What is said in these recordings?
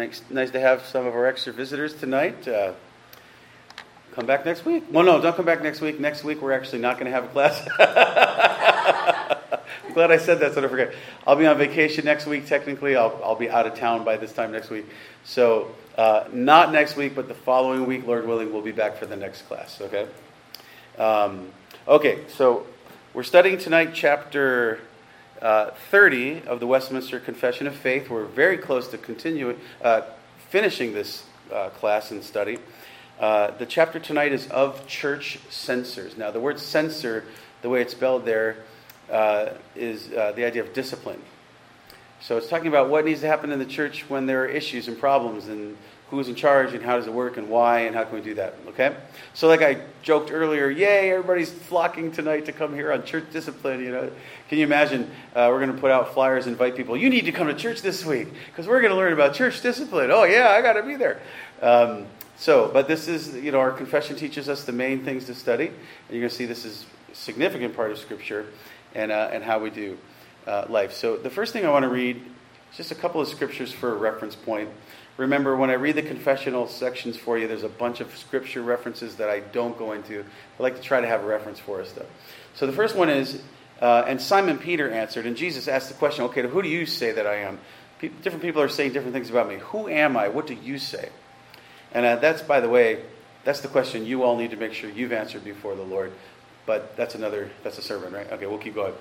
Nice, nice to have some of our extra visitors tonight. Uh, come back next week. Well, no, don't come back next week. Next week, we're actually not going to have a class. I'm glad I said that so I don't forget. I'll be on vacation next week, technically. I'll, I'll be out of town by this time next week. So, uh, not next week, but the following week, Lord willing, we'll be back for the next class, okay? Um, okay, so we're studying tonight chapter uh, 30 of the Westminster Confession of Faith. We're very close to continuing, uh, finishing this uh, class and study. Uh, the chapter tonight is of church censures. Now, the word censure, the way it's spelled there, uh, is uh, the idea of discipline. So it's talking about what needs to happen in the church when there are issues and problems and who's in charge and how does it work and why and how can we do that. Okay? So like I joked earlier, yay, everybody's flocking tonight to come here on church discipline, you know. Can you imagine uh, we're going to put out flyers invite people, you need to come to church this week because we're going to learn about church discipline. Oh yeah, I got to be there. Um, so, but this is, you know, our confession teaches us the main things to study. And you're going to see this is a significant part of Scripture and, uh, and how we do uh, life. So, the first thing I want to read is just a couple of scriptures for a reference point. Remember, when I read the confessional sections for you, there's a bunch of scripture references that I don't go into. I like to try to have a reference for us, though. So, the first one is, uh, and Simon Peter answered, and Jesus asked the question, okay, who do you say that I am? different people are saying different things about me. Who am I? What do you say? And uh, that's, by the way, that's the question you all need to make sure you've answered before the Lord. But that's another, that's a sermon, right? Okay, we'll keep going.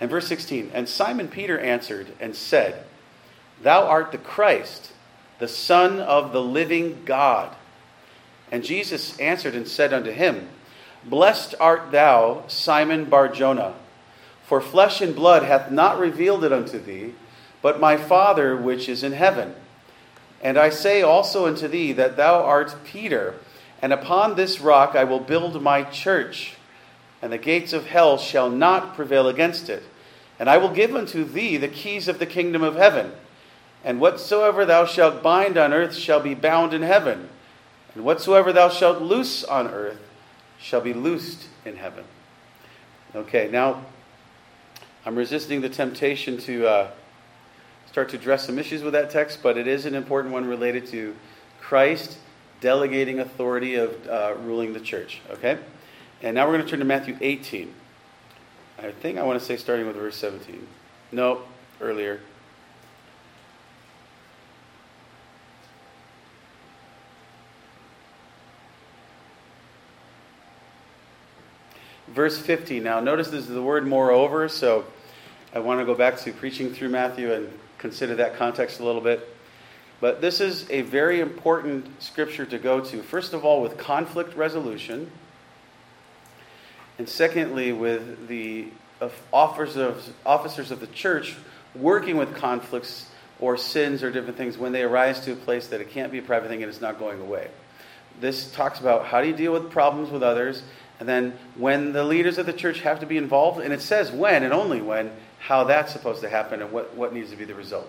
And verse 16 And Simon Peter answered and said, Thou art the Christ, the Son of the living God. And Jesus answered and said unto him, Blessed art thou, Simon Barjona, for flesh and blood hath not revealed it unto thee, but my Father which is in heaven. And I say also unto thee that thou art Peter, and upon this rock I will build my church, and the gates of hell shall not prevail against it. And I will give unto thee the keys of the kingdom of heaven. And whatsoever thou shalt bind on earth shall be bound in heaven, and whatsoever thou shalt loose on earth shall be loosed in heaven. Okay, now I'm resisting the temptation to. Uh, start to address some issues with that text, but it is an important one related to Christ delegating authority of uh, ruling the church. Okay? And now we're going to turn to Matthew 18. I think I want to say starting with verse 17. No, earlier. Verse 15. Now, notice this is the word moreover, so I want to go back to preaching through Matthew and consider that context a little bit. But this is a very important scripture to go to, first of all, with conflict resolution, and secondly, with the officers of, officers of the church working with conflicts or sins or different things when they arise to a place that it can't be a private thing and it's not going away. This talks about how do you deal with problems with others, and then when the leaders of the church have to be involved, and it says when and only when, how that's supposed to happen and what, what needs to be the result.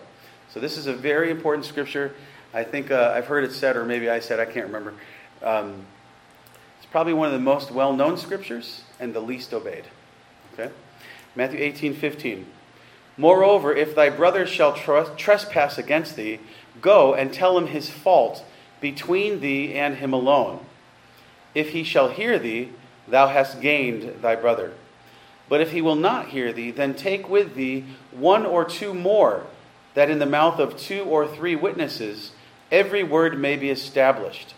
So this is a very important scripture. I think uh, I've heard it said, or maybe I said, I can't remember. Um, it's probably one of the most well-known scriptures and the least obeyed. Okay? Matthew 18, 15. Moreover, if thy brother shall trespass against thee, go and tell him his fault between thee and him alone. If he shall hear thee, thou hast gained thy brother. But if he will not hear thee, then take with thee one or two more, that in the mouth of two or three witnesses every word may be established.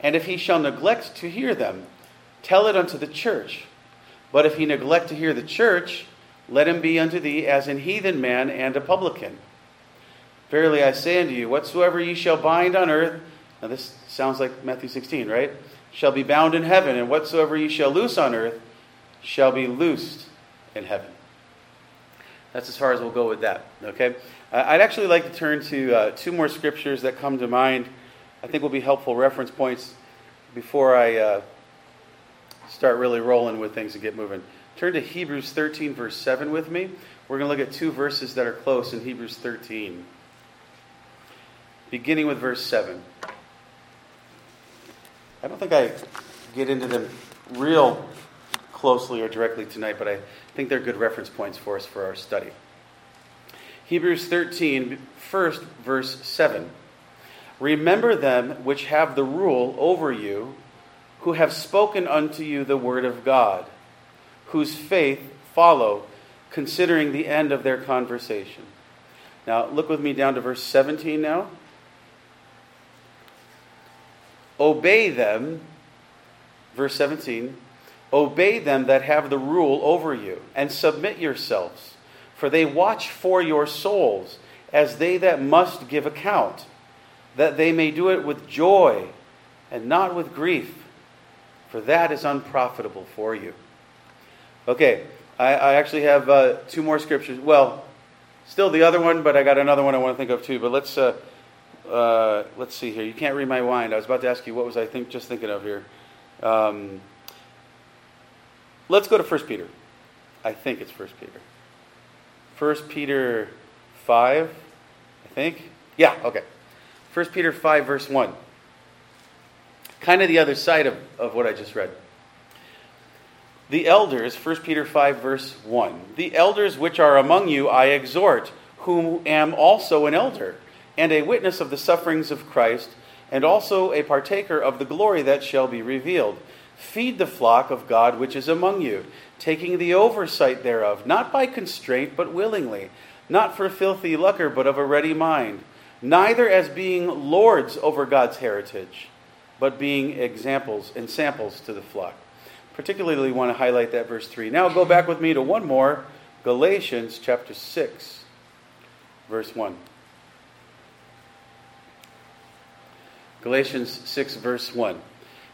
And if he shall neglect to hear them, tell it unto the church. But if he neglect to hear the church, let him be unto thee as an heathen man and a publican. Verily I say unto you, whatsoever ye shall bind on earth, now this sounds like Matthew 16, right? Shall be bound in heaven, and whatsoever ye shall loose on earth shall be loosed in heaven. That's as far as we'll go with that. Okay? I'd actually like to turn to uh, two more scriptures that come to mind. I think will be helpful reference points before I uh, start really rolling with things and get moving. Turn to Hebrews 13, verse 7 with me. We're going to look at two verses that are close in Hebrews 13. Beginning with verse 7. I don't think I get into them real closely or directly tonight, but I think they're good reference points for us for our study. Hebrews 13, first verse 7. Remember them which have the rule over you, who have spoken unto you the word of God, whose faith follow, considering the end of their conversation. Now, look with me down to verse 17 now. Obey them, verse 17, obey them that have the rule over you, and submit yourselves, for they watch for your souls, as they that must give account, that they may do it with joy and not with grief, for that is unprofitable for you. Okay, I, I actually have uh, two more scriptures. Well, still the other one, but I got another one I want to think of too. But let's. Uh, uh, let's see here. You can't read my mind. I was about to ask you what was I think just thinking of here. Um, let's go to First Peter. I think it's First Peter. First Peter five, I think. Yeah. Okay. First Peter five verse one. Kind of the other side of, of what I just read. The elders, 1 Peter 5, verse 1. The elders which are among you I exhort, whom am also an elder and a witness of the sufferings of Christ, and also a partaker of the glory that shall be revealed. Feed the flock of God which is among you, taking the oversight thereof, not by constraint, but willingly, not for filthy lucre, but of a ready mind, neither as being lords over God's heritage, but being examples and samples to the flock. Particularly want to highlight that verse 3. Now go back with me to one more Galatians chapter 6, verse 1. Galatians 6, verse 1.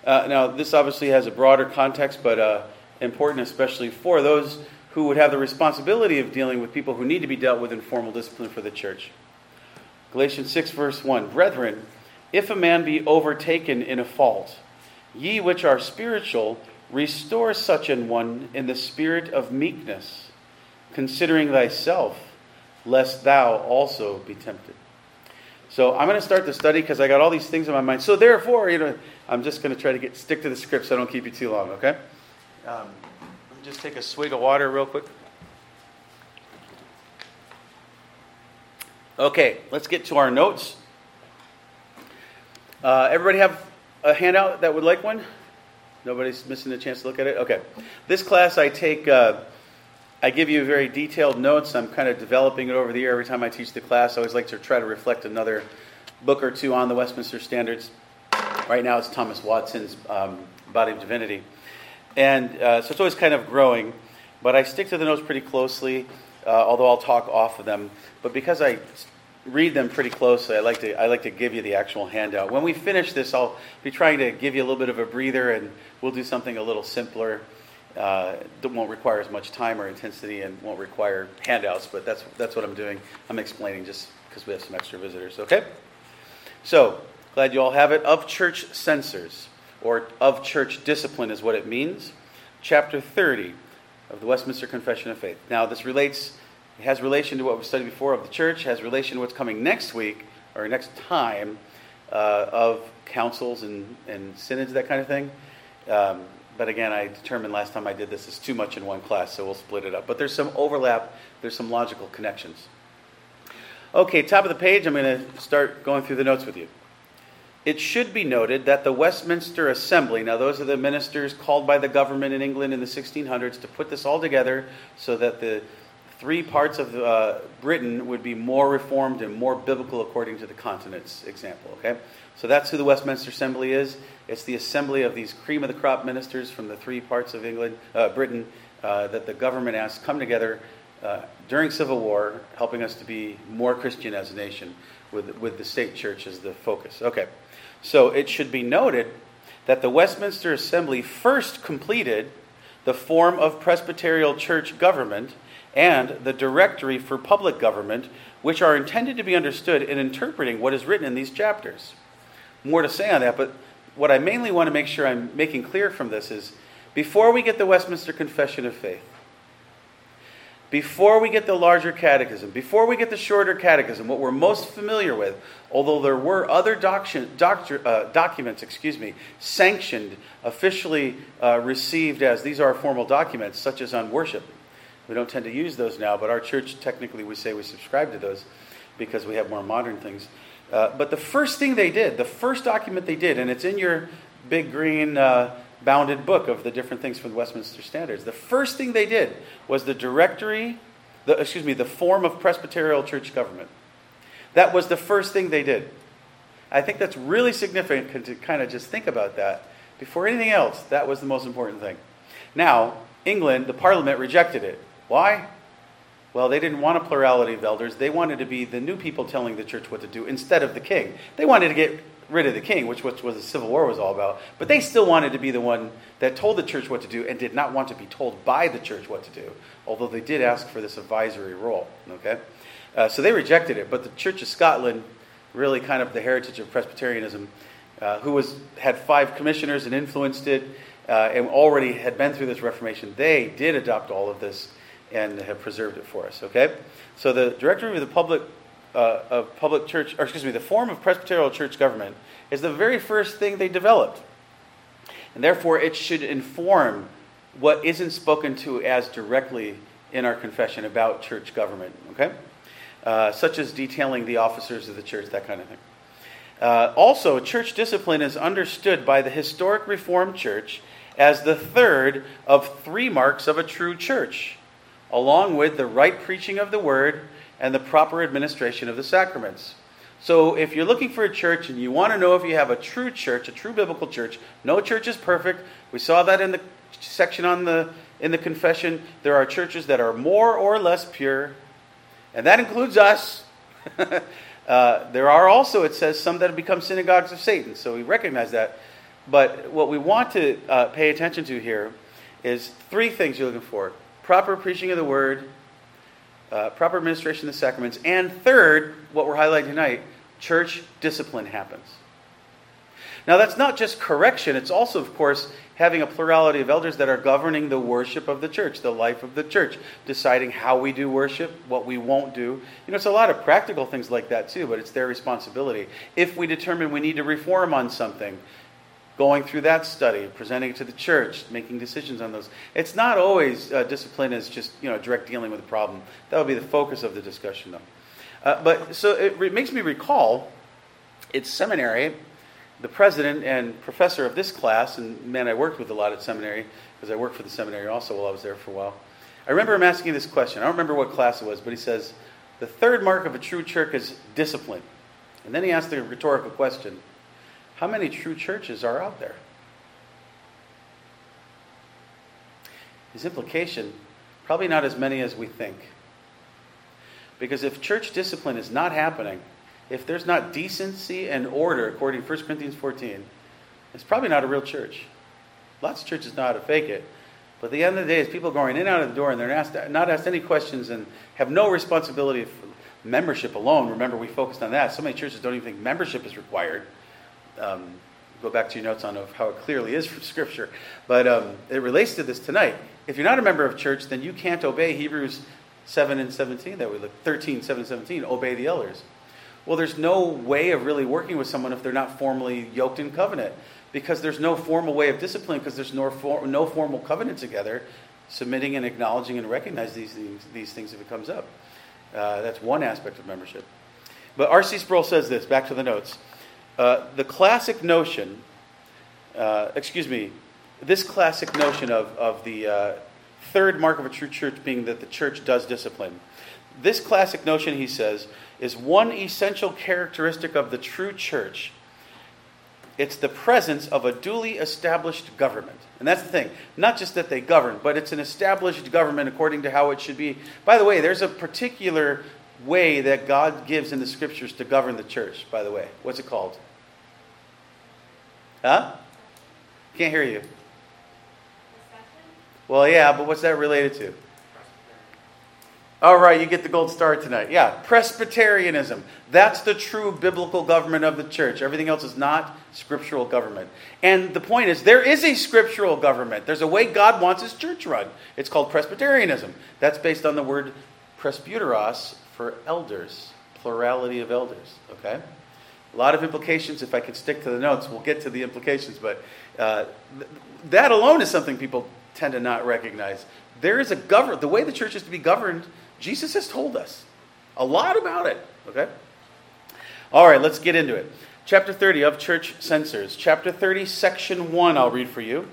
Uh, now, this obviously has a broader context, but uh, important especially for those who would have the responsibility of dealing with people who need to be dealt with in formal discipline for the church. Galatians 6, verse 1 Brethren, if a man be overtaken in a fault, ye which are spiritual, restore such an one in the spirit of meekness, considering thyself, lest thou also be tempted. So I'm going to start the study because I got all these things in my mind. So therefore, you know, I'm just going to try to get stick to the script so I don't keep you too long. Okay? Um, just take a swig of water real quick. Okay, let's get to our notes. Uh, everybody have a handout that would like one? Nobody's missing a chance to look at it? Okay. This class I take. Uh, I give you very detailed notes. I'm kind of developing it over the year. Every time I teach the class, I always like to try to reflect another book or two on the Westminster Standards. Right now, it's Thomas Watson's um, Body of Divinity. And uh, so it's always kind of growing, but I stick to the notes pretty closely, uh, although I'll talk off of them. But because I read them pretty closely, I like, to, I like to give you the actual handout. When we finish this, I'll be trying to give you a little bit of a breather, and we'll do something a little simpler uh, won't require as much time or intensity and won't require handouts, but that's, that's what I'm doing. I'm explaining just because we have some extra visitors, okay? So, glad you all have it. Of church censures, or of church discipline is what it means. Chapter 30 of the Westminster Confession of Faith. Now, this relates, it has relation to what we studied before of the church, has relation to what's coming next week, or next time, uh, of councils and, and synods, that kind of thing. Um, but again, I determined last time I did this is too much in one class, so we'll split it up. But there's some overlap, there's some logical connections. Okay, top of the page, I'm going to start going through the notes with you. It should be noted that the Westminster Assembly, now those are the ministers called by the government in England in the 1600s to put this all together so that the three parts of uh, Britain would be more reformed and more biblical according to the continent's example. Okay? So that's who the Westminster Assembly is. It's the assembly of these cream of the crop ministers from the three parts of England, uh, Britain, uh, that the government asked come together uh, during Civil War, helping us to be more Christian as a nation, with, with the state church as the focus. Okay, so it should be noted that the Westminster Assembly first completed the form of Presbyterial church government and the directory for public government, which are intended to be understood in interpreting what is written in these chapters. More to say on that, but what I mainly want to make sure I'm making clear from this is before we get the Westminster Confession of Faith, before we get the larger catechism, before we get the shorter catechism, what we're most familiar with, although there were other doctrine, doctor, uh, documents, excuse me, sanctioned, officially uh, received as these are formal documents, such as on worship. We don't tend to use those now, but our church technically we say we subscribe to those because we have more modern things. Uh, but the first thing they did, the first document they did, and it's in your big green uh, bounded book of the different things from the Westminster Standards, the first thing they did was the directory, the, excuse me, the form of Presbyterial church government. That was the first thing they did. I think that's really significant to kind of just think about that. Before anything else, that was the most important thing. Now, England, the Parliament rejected it. Why? Well, they didn't want a plurality of elders. They wanted to be the new people telling the church what to do instead of the king. They wanted to get rid of the king, which was what the Civil War was all about. But they still wanted to be the one that told the church what to do and did not want to be told by the church what to do, although they did ask for this advisory role. Okay? Uh, so they rejected it. But the Church of Scotland, really kind of the heritage of Presbyterianism, uh, who was, had five commissioners and influenced it, uh, and already had been through this Reformation, they did adopt all of this and have preserved it for us. Okay, so the directory of the public uh, of public church, or excuse me, the form of Presbyterial church government is the very first thing they developed, and therefore it should inform what isn't spoken to as directly in our confession about church government. Okay, uh, such as detailing the officers of the church, that kind of thing. Uh, also, church discipline is understood by the historic Reformed Church as the third of three marks of a true church along with the right preaching of the word and the proper administration of the sacraments. So, if you're looking for a church and you want to know if you have a true church, a true biblical church, no church is perfect. We saw that in the section on the in the confession. There are churches that are more or less pure, and that includes us. uh, there are also, it says, some that have become synagogues of Satan. So we recognize that. But what we want to uh, pay attention to here is three things you're looking for proper preaching of the word, uh, proper administration of the sacraments, and third, what we're highlighting tonight, church discipline happens. Now, that's not just correction, it's also, of course, having a plurality of elders that are governing the worship of the church, the life of the church, deciding how we do worship, what we won't do. You know, it's a lot of practical things like that, too, but it's their responsibility. If we determine we need to reform on something, going through that study, presenting it to the church, making decisions on those. It's not always uh, discipline is just you know direct dealing with the problem. That would be the focus of the discussion, though. Uh, but so it re- makes me recall, it's seminary. The president and professor of this class, and man, I worked with a lot at seminary because I worked for the seminary also while I was there for a while. I remember him asking this question. I don't remember what class it was, but he says, The third mark of a true church is discipline. And then he asked the rhetorical question how many true churches are out there? His implication probably not as many as we think. Because if church discipline is not happening, if there's not decency and order, according to 1 Corinthians 14, it's probably not a real church. Lots of churches know how to fake it. But at the end of the day, it's people going in and out of the door and they're asked, not asked any questions and have no responsibility for membership alone. Remember, we focused on that. So many churches don't even think membership is required um, go back to your notes on how it clearly is from Scripture. But um, it relates to this tonight. If you're not a member of church, then you can't obey Hebrews 7 and 17 that we look 13, 7, 17, obey the elders. Well, there's no way of really working with someone if they're not formally yoked in covenant because there's no formal way of discipline because there's no, for, no formal covenant together submitting and acknowledging and recognizing these things, these things if it comes up. Uh, that's one aspect of membership. But R.C. Sproul says this, back to the notes. Uh, the classic notion, uh, excuse me, this classic notion of, of the uh, third mark of a true church being that the church does discipline. This classic notion, he says, is one essential characteristic of the true church. It's the presence of a duly established government. And that's the thing. Not just that they govern, but it's an established government according to how it should be. By the way, there's a particular way that God gives in the scriptures to govern the church, by the way. What's it called? Huh? Can't hear you. Well, yeah, but what's that related to? All right, you get the gold star tonight. Yeah, Presbyterianism. That's the true biblical government of the church. Everything else is not scriptural government. And the point is, there is a scriptural government. There's a way God wants his church run. It's called Presbyterianism. That's based on the word presbyteros, for elders, plurality of elders. Okay? A lot of implications. If I could stick to the notes, we'll get to the implications. But uh, th- that alone is something people tend to not recognize. There is a govern. The way the church is to be governed, Jesus has told us a lot about it. Okay. All right, let's get into it. Chapter 30 of Church Censures. Chapter 30, section 1, I'll read for you.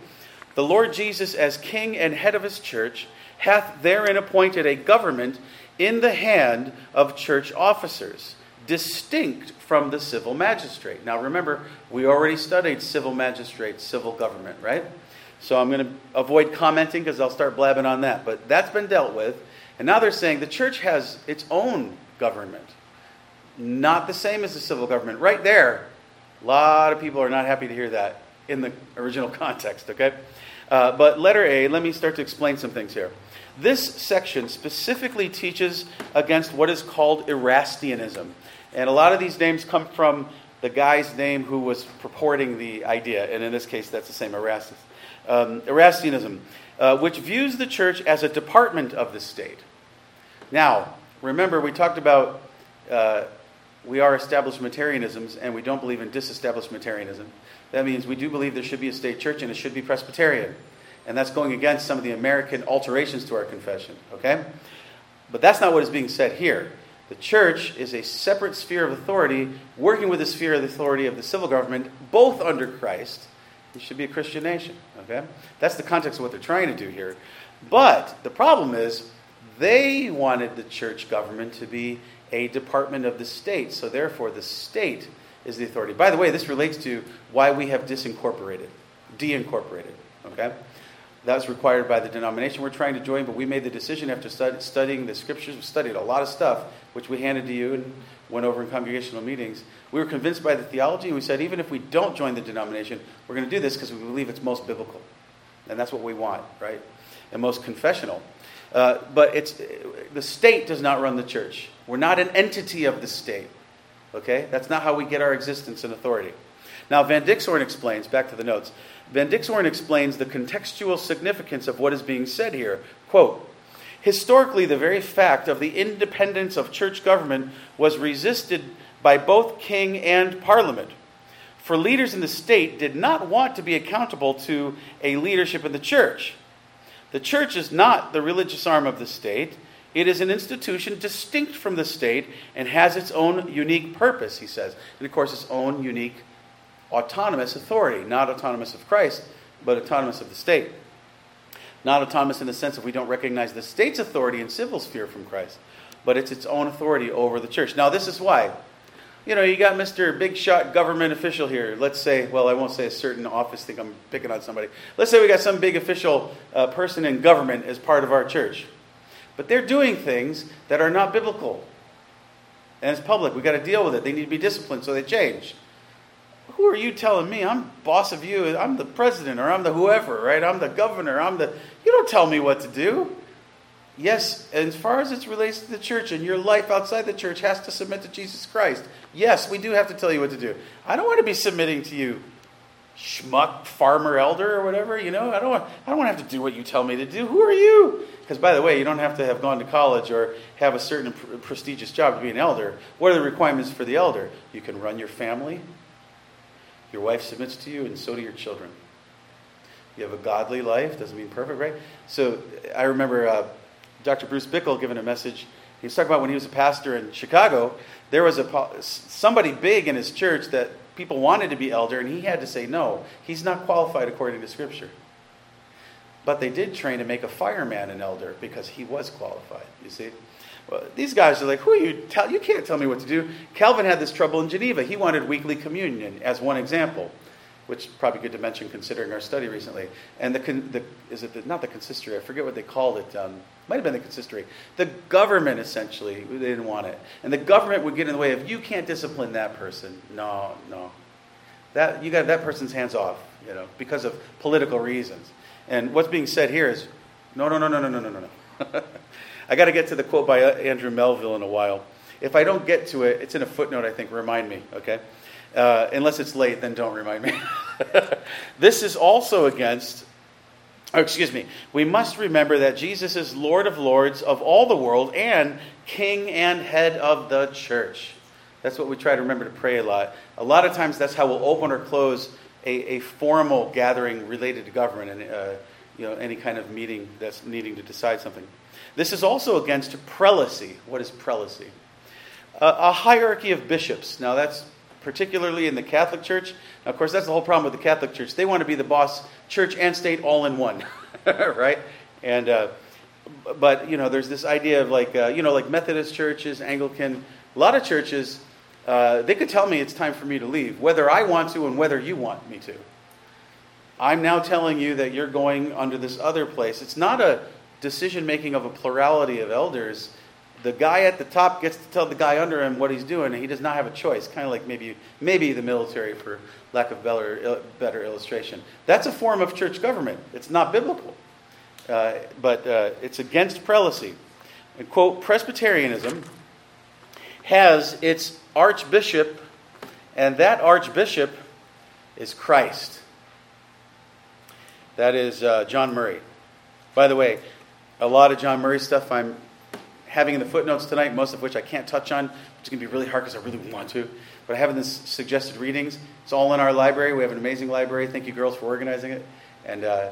The Lord Jesus, as King and head of his church, hath therein appointed a government in the hand of church officers, distinct from the civil magistrate. Now remember, we already studied civil magistrate, civil government, right? So I'm going to avoid commenting because I'll start blabbing on that. But that's been dealt with. And now they're saying the church has its own government, not the same as the civil government. Right there, a lot of people are not happy to hear that in the original context, okay? Uh, but letter A, let me start to explain some things here. This section specifically teaches against what is called Erastianism. And a lot of these names come from the guy's name who was purporting the idea, and in this case, that's the same Erastus. Um, Erastianism, uh, which views the church as a department of the state. Now, remember, we talked about uh, we are establishmentarianisms, and we don't believe in disestablishmentarianism. That means we do believe there should be a state church, and it should be Presbyterian. And that's going against some of the American alterations to our confession, okay? But that's not what is being said here. The church is a separate sphere of authority, working with the sphere of authority of the civil government, both under Christ. It should be a Christian nation. Okay? That's the context of what they're trying to do here. But the problem is, they wanted the church government to be a department of the state. So therefore, the state is the authority. By the way, this relates to why we have disincorporated, deincorporated. Okay? That was required by the denomination we're trying to join, but we made the decision after stud- studying the scriptures. We studied a lot of stuff, which we handed to you and went over in congregational meetings. We were convinced by the theology, and we said, even if we don't join the denomination, we're going to do this because we believe it's most biblical. And that's what we want, right? And most confessional. Uh, but it's, the state does not run the church. We're not an entity of the state. Okay? That's not how we get our existence and authority. Now, Van Dixhoorn explains, back to the notes, Van Dixhoorn explains the contextual significance of what is being said here. Quote, Historically, the very fact of the independence of church government was resisted by both king and parliament. For leaders in the state did not want to be accountable to a leadership in the church. The church is not the religious arm of the state. It is an institution distinct from the state and has its own unique purpose, he says. And of course, its own unique autonomous authority, not autonomous of Christ, but autonomous of the state. Not autonomous in the sense that we don't recognize the state's authority in civil sphere from Christ, but it's its own authority over the church. Now, this is why. You know, you got Mr. Big Shot government official here. Let's say, well, I won't say a certain office, think I'm picking on somebody. Let's say we got some big official uh, person in government as part of our church. But they're doing things that are not biblical. And it's public. We've got to deal with it. They need to be disciplined, so they change who are you telling me I'm boss of you? I'm the president or I'm the whoever, right? I'm the governor. I'm the. You don't tell me what to do. Yes, as far as it relates to the church and your life outside the church has to submit to Jesus Christ. Yes, we do have to tell you what to do. I don't want to be submitting to you, schmuck farmer elder or whatever. You know, I don't want. I don't want to have to do what you tell me to do. Who are you? Because by the way, you don't have to have gone to college or have a certain pr- prestigious job to be an elder. What are the requirements for the elder? You can run your family. Your wife submits to you, and so do your children. You have a godly life, doesn't mean perfect, right? So I remember uh, Dr. Bruce Bickle giving a message. He was talking about when he was a pastor in Chicago, there was a somebody big in his church that people wanted to be elder, and he had to say no. He's not qualified according to Scripture. But they did train to make a fireman an elder because he was qualified, you see? These guys are like, who are you? Tell, you can't tell me what to do. Calvin had this trouble in Geneva. He wanted weekly communion as one example, which probably good to mention considering our study recently. And the, the is it the, not the consistory? I forget what they called it. Um, might have been the consistory. The government essentially they didn't want it, and the government would get in the way of you can't discipline that person. No, no, that you got that person's hands off, you know, because of political reasons. And what's being said here is, no, no, no, no, no, no, no, no. I got to get to the quote by uh, Andrew Melville in a while. If I don't get to it, it's in a footnote, I think. Remind me, okay? Uh, unless it's late, then don't remind me. this is also against, oh, excuse me, we must remember that Jesus is Lord of Lords of all the world and King and head of the church. That's what we try to remember to pray a lot. A lot of times, that's how we'll open or close a, a formal gathering related to government and uh, you know, any kind of meeting that's needing to decide something. This is also against prelacy. What is prelacy? a, a hierarchy of bishops. Now, that's particularly in the Catholic Church. Now, of course, that's the whole problem with the Catholic Church. They want to be the boss, church and state, all in one, right? And uh, but you know, there's this idea of like uh, you know, like Methodist churches, Anglican, a lot of churches. Uh, they could tell me it's time for me to leave, whether I want to and whether you want me to. I'm now telling you that you're going under this other place. It's not a decision making of a plurality of elders the guy at the top gets to tell the guy under him what he's doing, and he does not have a choice. Kind of like maybe maybe the military, for lack of better better illustration. That's a form of church government. It's not biblical, uh, but uh, it's against prelacy. And quote Presbyterianism has its archbishop, and that archbishop is Christ. That is uh, John Murray. By the way, a lot of John Murray stuff I'm having in the footnotes tonight, most of which I can't touch on, which is going to be really hard because I really want to. But I have in the suggested readings. It's all in our library. We have an amazing library. Thank you, girls, for organizing it. And uh,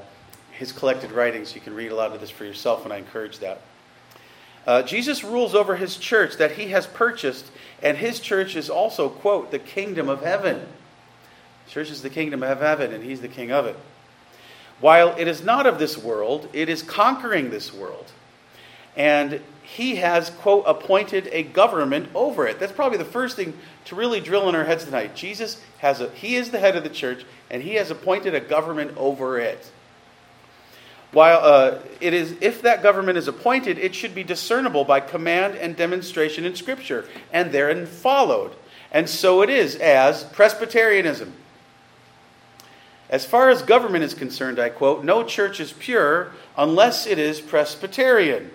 his collected writings, you can read a lot of this for yourself, and I encourage that. Uh, Jesus rules over his church that he has purchased, and his church is also, quote, the kingdom of heaven. church is the kingdom of heaven, and he's the king of it. While it is not of this world, it is conquering this world. And he has, quote, appointed a government over it. That's probably the first thing to really drill in our heads tonight. Jesus has a, he is the head of the church, and he has appointed a government over it. While uh, it is, if that government is appointed, it should be discernible by command and demonstration in Scripture, and therein followed. And so it is as Presbyterianism. As far as government is concerned, I quote, no church is pure unless it is Presbyterian.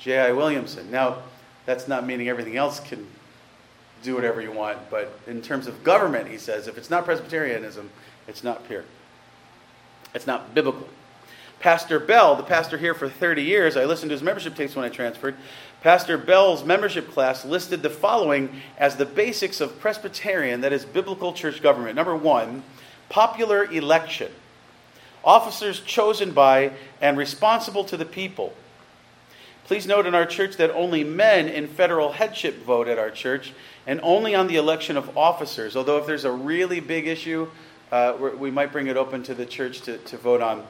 G.I. Williamson. Now, that's not meaning everything else can do whatever you want, but in terms of government, he says, if it's not Presbyterianism, it's not pure. It's not biblical. Pastor Bell, the pastor here for 30 years, I listened to his membership tapes when I transferred. Pastor Bell's membership class listed the following as the basics of Presbyterian, that is, biblical church government. Number one, popular election. Officers chosen by and responsible to the people. Please note in our church that only men in federal headship vote at our church and only on the election of officers. Although, if there's a really big issue, uh, we might bring it open to the church to, to vote on,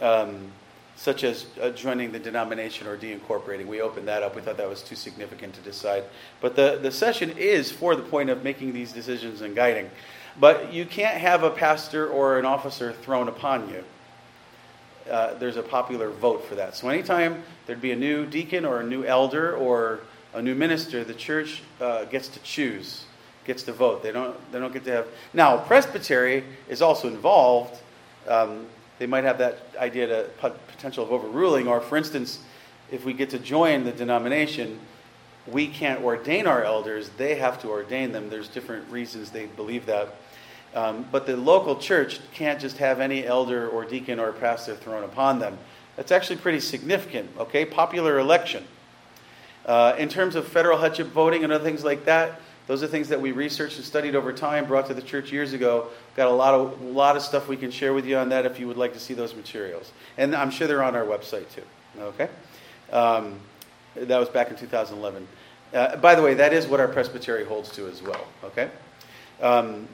um, such as uh, joining the denomination or deincorporating. We opened that up. We thought that was too significant to decide. But the, the session is for the point of making these decisions and guiding. But you can't have a pastor or an officer thrown upon you. Uh, there's a popular vote for that. So anytime there'd be a new deacon or a new elder or a new minister, the church uh, gets to choose, gets to vote. They don't, they don't get to have. Now, presbytery is also involved. Um, they might have that idea to potential of overruling, or for instance, if we get to join the denomination, we can't ordain our elders; they have to ordain them. There's different reasons they believe that. Um, but the local church can't just have any elder or deacon or pastor thrown upon them. That's actually pretty significant, okay? Popular election. Uh, in terms of federal headship voting and other things like that, those are things that we researched and studied over time, brought to the church years ago. Got a lot of, a lot of stuff we can share with you on that if you would like to see those materials. And I'm sure they're on our website too, okay? Um, that was back in 2011. Uh, by the way, that is what our presbytery holds to as well, okay? Um,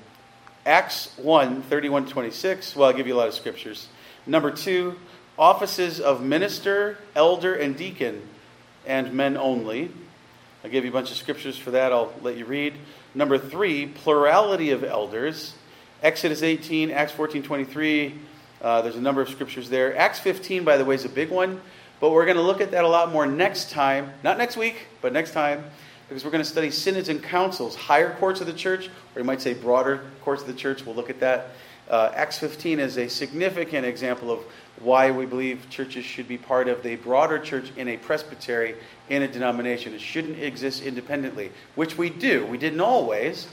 Acts 1 31 26. Well, I'll give you a lot of scriptures. Number two, offices of minister, elder, and deacon, and men only. I'll give you a bunch of scriptures for that. I'll let you read. Number three, plurality of elders. Exodus 18, Acts 14 23. Uh, there's a number of scriptures there. Acts 15, by the way, is a big one, but we're going to look at that a lot more next time. Not next week, but next time because we're going to study synods and councils, higher courts of the church, or you might say broader courts of the church. We'll look at that. Uh, Acts 15 is a significant example of why we believe churches should be part of the broader church in a presbytery in a denomination. It shouldn't exist independently, which we do. We didn't always.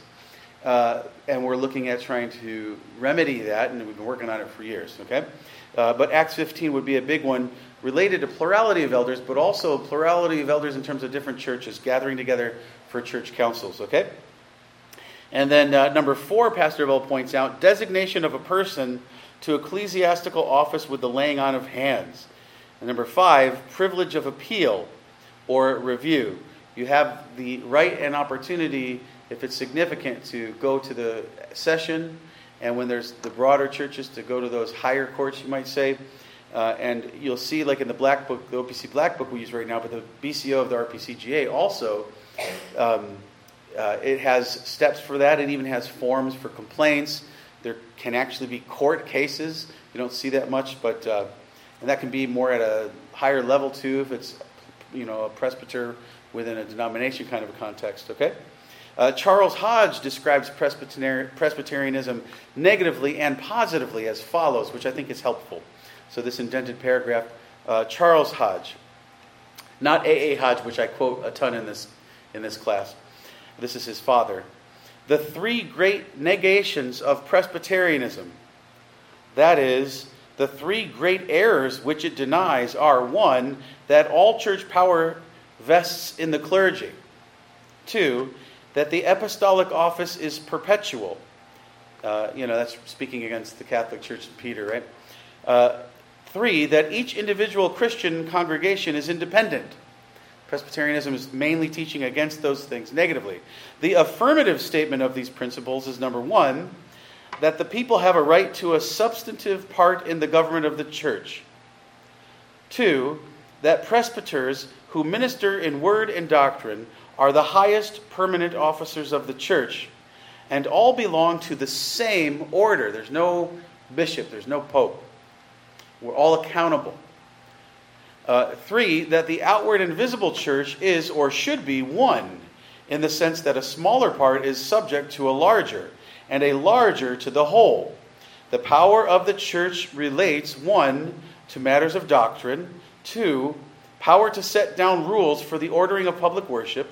Uh, and we're looking at trying to remedy that, and we've been working on it for years. Okay, uh, but Acts 15 would be a big one related to plurality of elders, but also plurality of elders in terms of different churches gathering together for church councils, okay? And then uh, number four, Pastor Bell points out designation of a person to ecclesiastical office with the laying on of hands. And number five, privilege of appeal or review. you have the right and opportunity, if it's significant, to go to the session, and when there's the broader churches, to go to those higher courts, you might say. Uh, and you'll see, like in the Black Book, the OPC Black Book we use right now, but the BCO of the RPCGA also, um, uh, it has steps for that. It even has forms for complaints. There can actually be court cases. You don't see that much, but uh, and that can be more at a higher level too, if it's you know a presbyter within a denomination kind of a context. Okay. Uh, Charles Hodge describes Presbyterianism negatively and positively as follows, which I think is helpful. So, this indented paragraph uh, Charles Hodge, not A.A. Hodge, which I quote a ton in this, in this class. This is his father. The three great negations of Presbyterianism, that is, the three great errors which it denies, are one, that all church power vests in the clergy, two, that the apostolic office is perpetual. Uh, you know, that's speaking against the Catholic Church and Peter, right? Uh, three, that each individual Christian congregation is independent. Presbyterianism is mainly teaching against those things negatively. The affirmative statement of these principles is number one, that the people have a right to a substantive part in the government of the church. Two, that presbyters who minister in word and doctrine are the highest permanent officers of the church and all belong to the same order. There's no bishop, there's no pope. We're all accountable. Uh, three, that the outward and visible church is or should be one, in the sense that a smaller part is subject to a larger, and a larger to the whole. The power of the church relates, one, to matters of doctrine, two, power to set down rules for the ordering of public worship,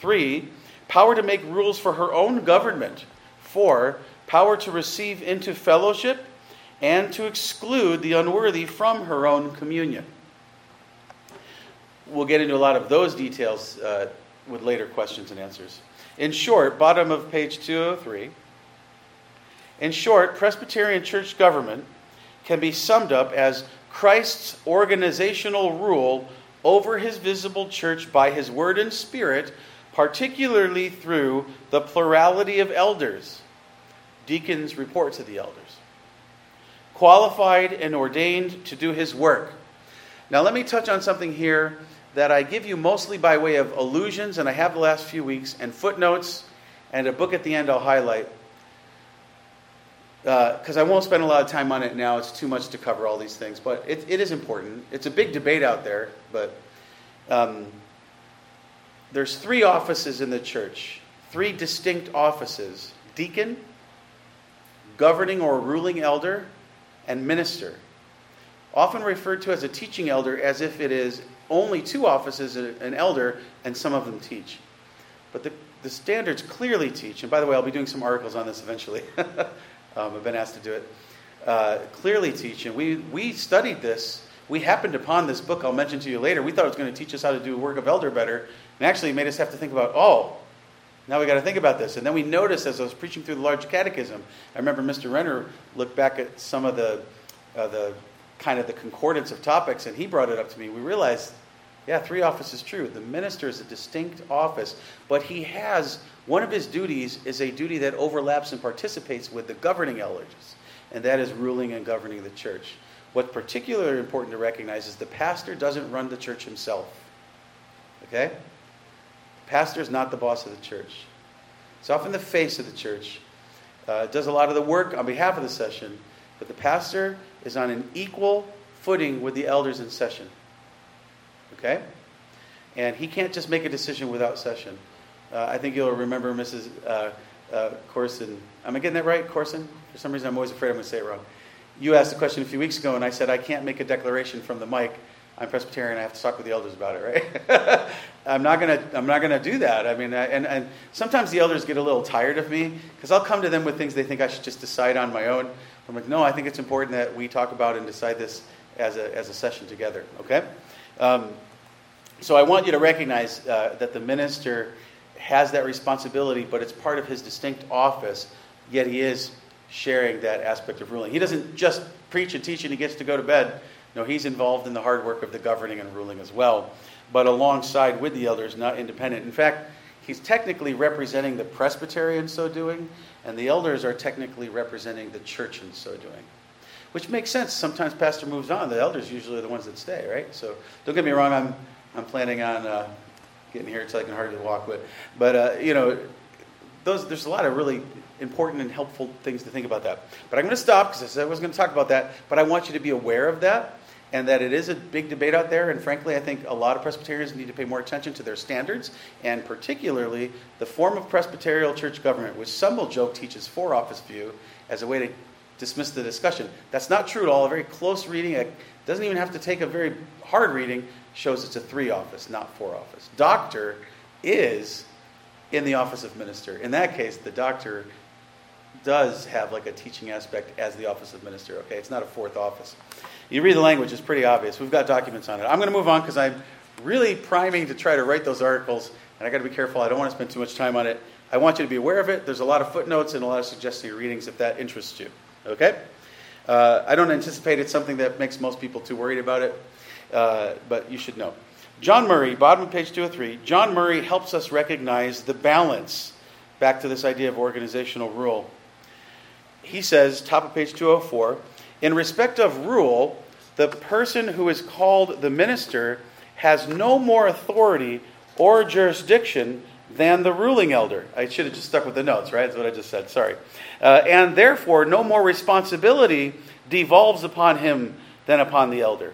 three, power to make rules for her own government, four, power to receive into fellowship and to exclude the unworthy from her own communion we'll get into a lot of those details uh, with later questions and answers. In short, bottom of page 203. In short, Presbyterian church government can be summed up as Christ's organizational rule over his visible church by his word and spirit, particularly through the plurality of elders. Deacons report to the elders. Qualified and ordained to do his work. Now, let me touch on something here that I give you mostly by way of allusions, and I have the last few weeks, and footnotes, and a book at the end I'll highlight. Because uh, I won't spend a lot of time on it now. It's too much to cover all these things. But it, it is important. It's a big debate out there. But um, there's three offices in the church, three distinct offices deacon, governing or ruling elder, and minister. Often referred to as a teaching elder as if it is only two offices, an elder, and some of them teach. But the, the standards clearly teach, and by the way, I'll be doing some articles on this eventually. um, I've been asked to do it. Uh, clearly teach, and we, we studied this. We happened upon this book I'll mention to you later. We thought it was going to teach us how to do work of elder better, and actually made us have to think about, oh, now we got to think about this. And then we noticed as I was preaching through the large catechism, I remember Mr. Renner looked back at some of the, uh, the kind of the concordance of topics, and he brought it up to me. We realized yeah, three office is true. The minister is a distinct office, but he has one of his duties is a duty that overlaps and participates with the governing elders, and that is ruling and governing the church. What's particularly important to recognize is the pastor doesn't run the church himself. Okay? The pastor is not the boss of the church. It's often the face of the church. Uh, does a lot of the work on behalf of the session, but the pastor is on an equal footing with the elders in session. Okay? And he can't just make a decision without session. Uh, I think you'll remember Mrs. Uh, uh, Corson. Am I getting that right, Corson? For some reason, I'm always afraid I'm going to say it wrong. You asked a question a few weeks ago, and I said, I can't make a declaration from the mic. I'm Presbyterian. I have to talk with the elders about it, right? I'm not gonna. I'm not gonna do that. I mean, and and sometimes the elders get a little tired of me because I'll come to them with things they think I should just decide on my own. I'm like, no, I think it's important that we talk about and decide this as a as a session together. Okay. Um, so I want you to recognize uh, that the minister has that responsibility, but it's part of his distinct office, yet he is sharing that aspect of ruling. He doesn't just preach and teach and he gets to go to bed. No, he's involved in the hard work of the governing and ruling as well. but alongside with the elders, not independent. In fact, he's technically representing the presbytery in so doing, and the elders are technically representing the church in so doing. Which makes sense. Sometimes pastor moves on. The elders usually are the ones that stay, right? So don't get me wrong. I'm I'm planning on uh, getting here until I can hardly walk. But but uh, you know, those there's a lot of really important and helpful things to think about that. But I'm going to stop because I said I was going to talk about that. But I want you to be aware of that and that it is a big debate out there. And frankly, I think a lot of Presbyterians need to pay more attention to their standards, and particularly the form of Presbyterial church government, which some will joke teaches four office view as a way to dismiss the discussion. That's not true at all. A very close reading, it doesn't even have to take a very hard reading, shows it's a three office, not four office. Doctor is in the office of minister. In that case, the doctor does have like a teaching aspect as the office of minister, okay? It's not a fourth office. You read the language, it's pretty obvious. We've got documents on it. I'm going to move on because I'm really priming to try to write those articles, and I got to be careful. I don't want to spend too much time on it. I want you to be aware of it. There's a lot of footnotes and a lot of suggested readings if that interests you, okay? Uh, I don't anticipate it's something that makes most people too worried about it, uh, but you should know. John Murray, bottom of page 203, John Murray helps us recognize the balance, back to this idea of organizational rule. He says, top of page 204, in respect of rule, the person who is called the minister has no more authority or jurisdiction than the ruling elder. I should have just stuck with the notes, right? That's what I just said. Sorry. Uh, and therefore, no more responsibility devolves upon him than upon the elder.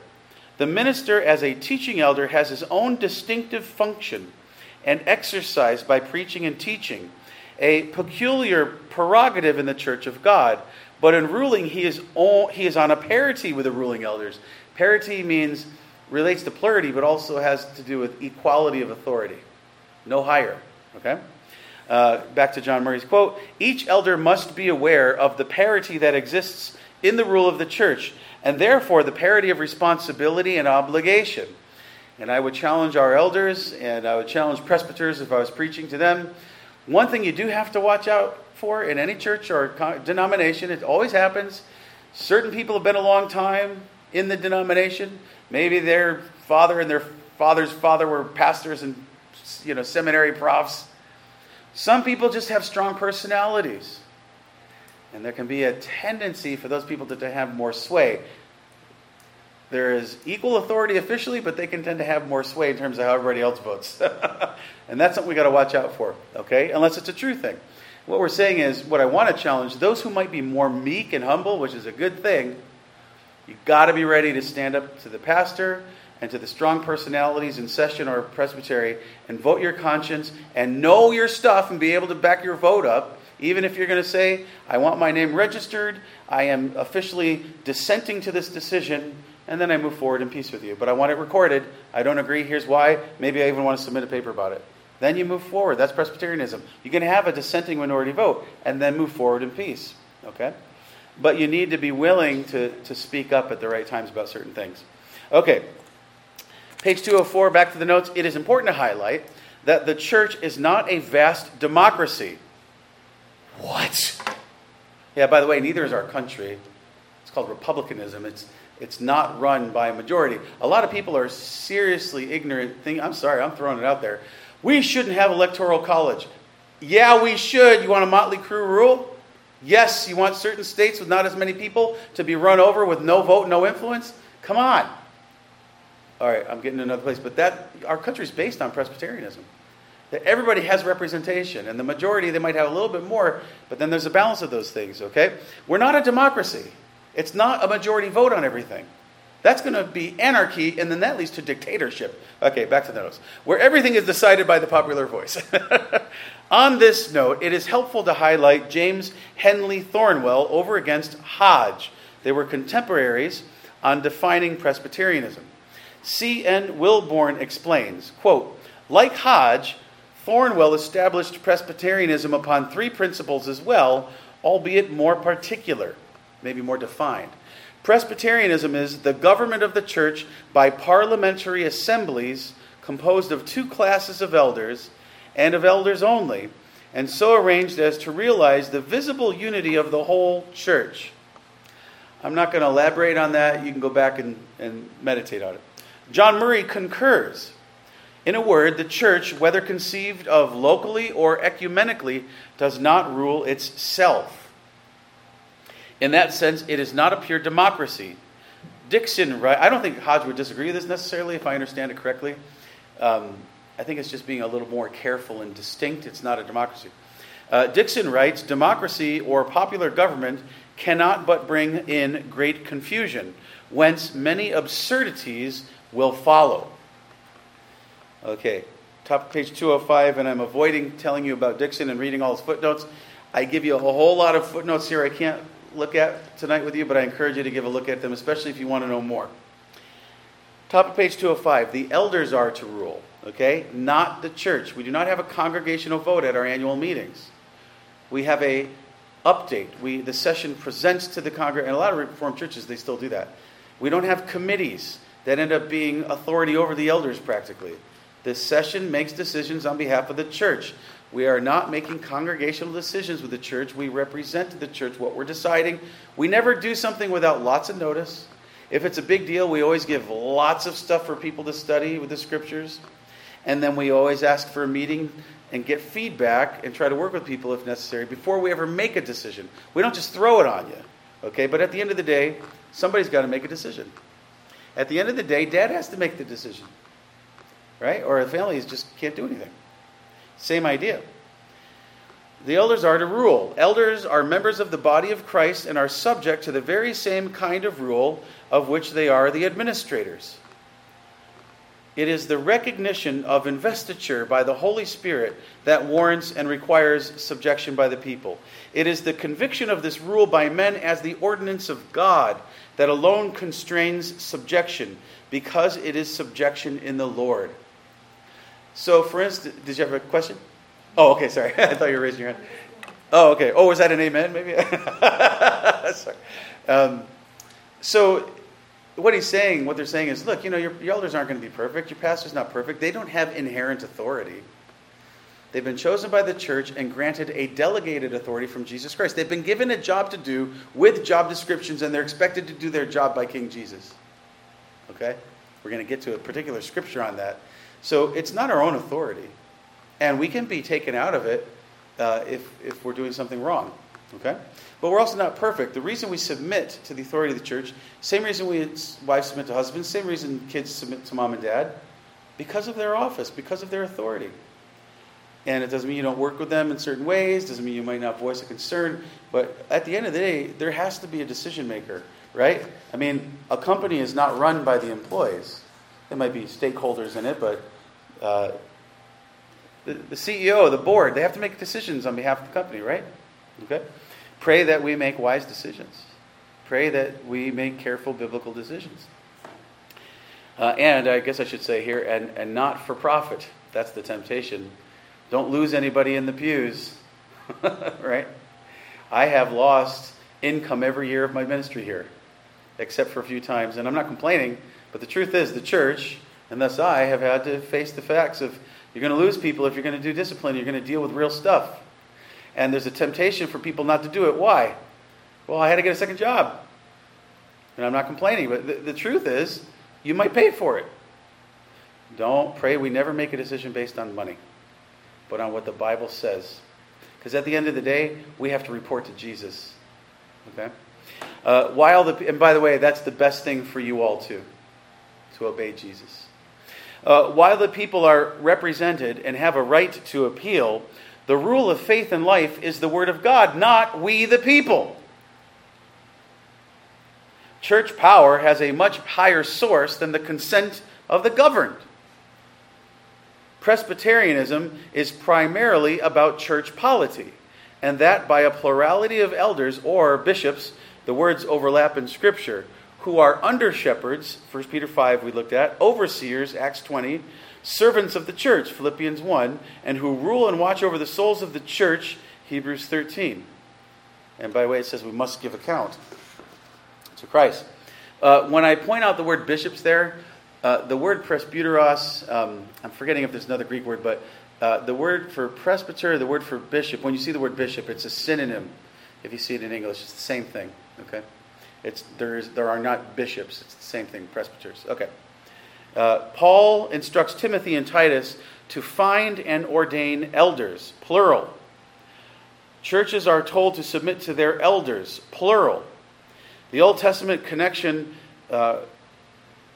The minister, as a teaching elder, has his own distinctive function and exercise by preaching and teaching, a peculiar prerogative in the church of God. But in ruling, he is, all, he is on a parity with the ruling elders. Parity means relates to plurality, but also has to do with equality of authority. No higher. Okay? Uh, back to John Murray's quote Each elder must be aware of the parity that exists in the rule of the church and therefore the parity of responsibility and obligation. And I would challenge our elders and I would challenge presbyters if I was preaching to them. One thing you do have to watch out for in any church or denomination, it always happens. Certain people have been a long time in the denomination. Maybe their father and their father's father were pastors and you know seminary profs. Some people just have strong personalities. And there can be a tendency for those people to, have more sway. There is equal authority officially, but they can tend to have more sway in terms of how everybody else votes. and that's something we got to watch out for, okay? Unless it's a true thing. What we're saying is, what I want to challenge those who might be more meek and humble, which is a good thing, you've got to be ready to stand up to the pastor and to the strong personalities in session or presbytery and vote your conscience and know your stuff and be able to back your vote up even if you're going to say, I want my name registered, I am officially dissenting to this decision, and then I move forward in peace with you. But I want it recorded. I don't agree. Here's why. Maybe I even want to submit a paper about it. Then you move forward. That's Presbyterianism. You can have a dissenting minority vote and then move forward in peace. Okay? But you need to be willing to, to speak up at the right times about certain things. Okay. Page 204, back to the notes. It is important to highlight that the church is not a vast democracy. What? Yeah, by the way, neither is our country. It's called republicanism. It's, it's not run by a majority. A lot of people are seriously ignorant. Think, I'm sorry, I'm throwing it out there. We shouldn't have electoral college. Yeah, we should. You want a motley crew rule? Yes, you want certain states with not as many people to be run over with no vote, no influence? Come on. All right, I'm getting to another place, but that our country is based on Presbyterianism that everybody has representation, and the majority they might have a little bit more, but then there's a balance of those things, okay? We're not a democracy. It's not a majority vote on everything. That's going to be anarchy, and then that leads to dictatorship. Okay, back to the notes. Where everything is decided by the popular voice. on this note, it is helpful to highlight James Henley Thornwell over against Hodge. They were contemporaries on defining Presbyterianism. C.N. Willborn explains, quote, like Hodge, Thornwell established Presbyterianism upon three principles as well, albeit more particular, maybe more defined. Presbyterianism is the government of the church by parliamentary assemblies composed of two classes of elders and of elders only, and so arranged as to realize the visible unity of the whole church. I'm not going to elaborate on that. You can go back and, and meditate on it. John Murray concurs In a word, the church, whether conceived of locally or ecumenically, does not rule itself. In that sense, it is not a pure democracy. Dickson, right? I don't think Hodge would disagree with this necessarily, if I understand it correctly. Um, I think it's just being a little more careful and distinct. It's not a democracy. Uh, Dickson writes Democracy or popular government cannot but bring in great confusion, whence many absurdities will follow. Okay, top of page 205, and I'm avoiding telling you about Dickson and reading all his footnotes. I give you a whole lot of footnotes here I can't look at tonight with you, but I encourage you to give a look at them, especially if you want to know more. Top of page 205, the elders are to rule, okay? Not the church. We do not have a congregational vote at our annual meetings. We have a update. We, the session presents to the congregation, and a lot of Reformed churches, they still do that. We don't have committees that end up being authority over the elders practically. This session makes decisions on behalf of the church. We are not making congregational decisions with the church. We represent to the church what we're deciding. We never do something without lots of notice. If it's a big deal, we always give lots of stuff for people to study with the scriptures. And then we always ask for a meeting and get feedback and try to work with people if necessary before we ever make a decision. We don't just throw it on you. Okay? But at the end of the day, somebody's got to make a decision. At the end of the day, dad has to make the decision. Right? Or the family just can't do anything. Same idea. The elders are to rule. Elders are members of the body of Christ and are subject to the very same kind of rule of which they are the administrators. It is the recognition of investiture by the Holy Spirit that warrants and requires subjection by the people. It is the conviction of this rule by men as the ordinance of God that alone constrains subjection, because it is subjection in the Lord. So, for instance, did you have a question? Oh, okay, sorry. I thought you were raising your hand. Oh, okay. Oh, was that an amen, maybe? sorry. Um, so, what he's saying, what they're saying is, look, you know, your, your elders aren't going to be perfect. Your pastor's not perfect. They don't have inherent authority. They've been chosen by the church and granted a delegated authority from Jesus Christ. They've been given a job to do with job descriptions, and they're expected to do their job by King Jesus. Okay? We're going to get to a particular scripture on that. So it's not our own authority. And we can be taken out of it uh, if, if we're doing something wrong. Okay? But we're also not perfect. The reason we submit to the authority of the church, same reason we wives submit to husbands, same reason kids submit to mom and dad, because of their office, because of their authority. And it doesn't mean you don't work with them in certain ways, doesn't mean you might not voice a concern, but at the end of the day, there has to be a decision maker, right? I mean, a company is not run by the employees. There might be stakeholders in it, but uh, the, the CEO, the board, they have to make decisions on behalf of the company, right? Okay? Pray that we make wise decisions. Pray that we make careful biblical decisions. Uh, and I guess I should say here, and, and not for profit. That's the temptation. Don't lose anybody in the pews, right? I have lost income every year of my ministry here, except for a few times. And I'm not complaining, but the truth is, the church, and thus I, have had to face the facts of you're going to lose people if you're going to do discipline, you're going to deal with real stuff. And there's a temptation for people not to do it. Why? Well, I had to get a second job. And I'm not complaining, but the, the truth is, you might pay for it. Don't pray we never make a decision based on money, but on what the Bible says. Because at the end of the day, we have to report to Jesus. Okay? Uh, while the, and by the way, that's the best thing for you all too, to obey Jesus. Uh, while the people are represented and have a right to appeal, the rule of faith and life is the Word of God, not we the people. Church power has a much higher source than the consent of the governed. Presbyterianism is primarily about church polity, and that by a plurality of elders or bishops, the words overlap in Scripture, who are under shepherds, 1 Peter 5 we looked at, overseers, Acts 20, servants of the church, Philippians 1, and who rule and watch over the souls of the church, Hebrews 13. And by the way, it says we must give account to Christ. Uh, when I point out the word bishops there, uh, the word presbyteros, um, I'm forgetting if there's another Greek word, but uh, the word for presbyter, the word for bishop, when you see the word bishop, it's a synonym. If you see it in English, it's the same thing. Okay, it's there is there are not bishops. It's the same thing, presbyters. Okay. Uh, Paul instructs Timothy and Titus to find and ordain elders, plural. Churches are told to submit to their elders, plural. The Old Testament connection uh,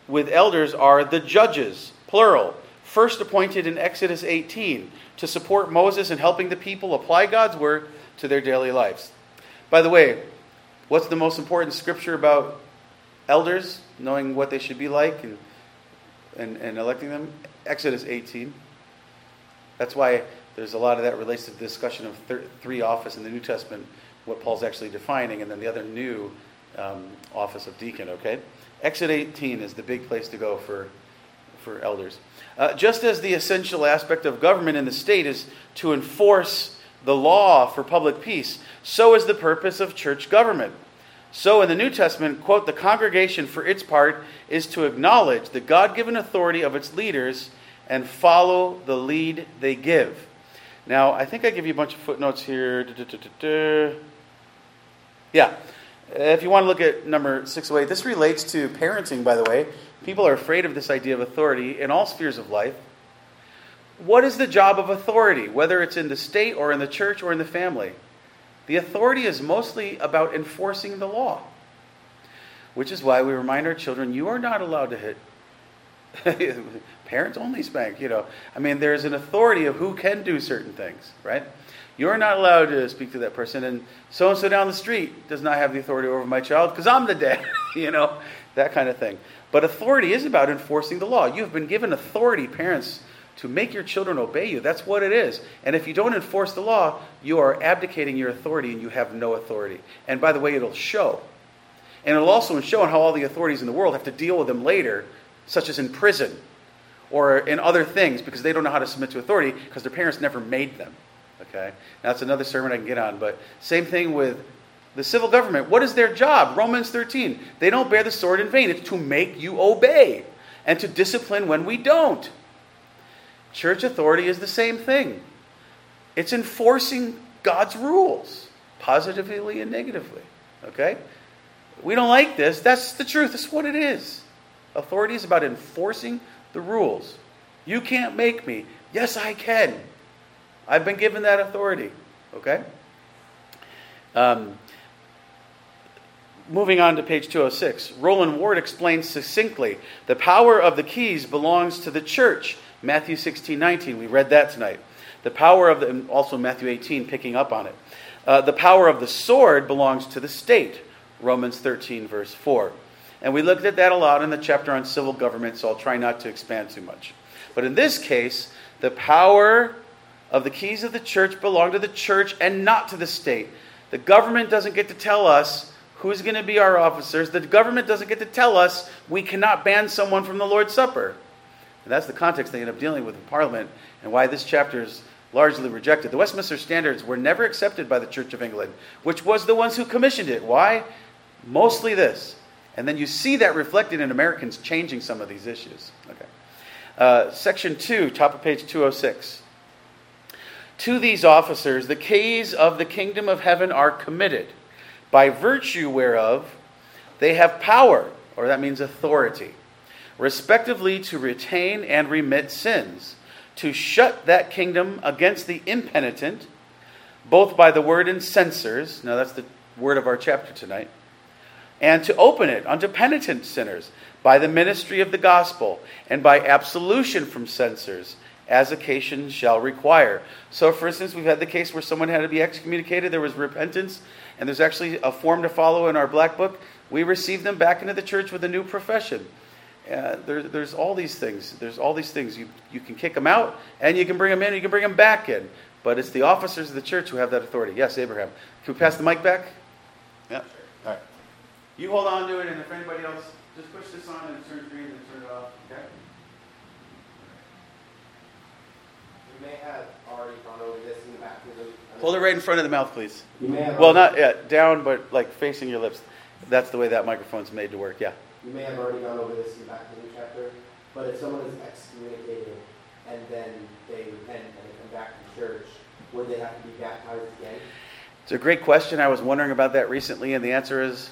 with elders are the judges, plural, first appointed in Exodus 18 to support Moses in helping the people apply God's word to their daily lives. By the way, what's the most important scripture about elders, knowing what they should be like and, and, and electing them? Exodus 18. That's why there's a lot of that relates to the discussion of thir- three office in the New Testament, what Paul's actually defining, and then the other new um, office of deacon, okay? Exodus 18 is the big place to go for, for elders. Uh, just as the essential aspect of government in the state is to enforce the law for public peace, so is the purpose of church government. So in the New Testament, quote, the congregation for its part is to acknowledge the God given authority of its leaders and follow the lead they give. Now, I think I give you a bunch of footnotes here. Yeah. If you want to look at number 608, this relates to parenting, by the way. People are afraid of this idea of authority in all spheres of life. What is the job of authority, whether it's in the state or in the church or in the family? The authority is mostly about enforcing the law, which is why we remind our children you are not allowed to hit. Parents only spank, you know. I mean, there's an authority of who can do certain things, right? You're not allowed to speak to that person, and so and so down the street does not have the authority over my child because I'm the dad, you know, that kind of thing. But authority is about enforcing the law. You have been given authority, parents, to make your children obey you. That's what it is. And if you don't enforce the law, you are abdicating your authority and you have no authority. And by the way, it'll show. And it'll also show how all the authorities in the world have to deal with them later, such as in prison or in other things, because they don't know how to submit to authority because their parents never made them. Okay? Now, that's another sermon I can get on. But same thing with the civil government. What is their job? Romans 13. They don't bear the sword in vain. It's to make you obey and to discipline when we don't. Church authority is the same thing. It's enforcing God's rules, positively and negatively. Okay? We don't like this. That's the truth. That's what it is. Authority is about enforcing the rules. You can't make me. Yes, I can. I've been given that authority. Okay? Um, moving on to page 206, Rowland Ward explains succinctly the power of the keys belongs to the church. Matthew 16, 19. We read that tonight. The power of the, also Matthew 18, picking up on it. Uh, the power of the sword belongs to the state. Romans 13, verse 4. And we looked at that a lot in the chapter on civil government, so I'll try not to expand too much. But in this case, the power of the keys of the church belong to the church and not to the state. The government doesn't get to tell us who's going to be our officers. The government doesn't get to tell us we cannot ban someone from the Lord's Supper. And that's the context they end up dealing with in Parliament and why this chapter is largely rejected. The Westminster Standards were never accepted by the Church of England, which was the ones who commissioned it. Why? Mostly this. And then you see that reflected in Americans changing some of these issues. Okay. Uh, section 2, top of page 206. To these officers, the keys of the kingdom of heaven are committed, by virtue whereof they have power, or that means authority, respectively to retain and remit sins, to shut that kingdom against the impenitent, both by the word and censures. Now, that's the word of our chapter tonight. And to open it unto penitent sinners by the ministry of the gospel and by absolution from censures as occasion shall require. So, for instance, we've had the case where someone had to be excommunicated, there was repentance, and there's actually a form to follow in our black book. We receive them back into the church with a new profession. Uh, there, there's all these things. There's all these things. You, you can kick them out, and you can bring them in, and you can bring them back in. But it's the officers of the church who have that authority. Yes, Abraham. Can we pass the mic back? Yeah. All right. You hold on to it, and if anybody else, just push this on and it turns green and turn it off. Okay. You may have already gone over this in the baptism. Hold it right in front of the mouth, please. You may have Well, not yeah, down, but like facing your lips. That's the way that microphone's made to work. Yeah. You may have already gone over this in the baptism chapter, but if someone is excommunicated and then they repent and they come back to church, would they have to be baptized again? It's a great question. I was wondering about that recently, and the answer is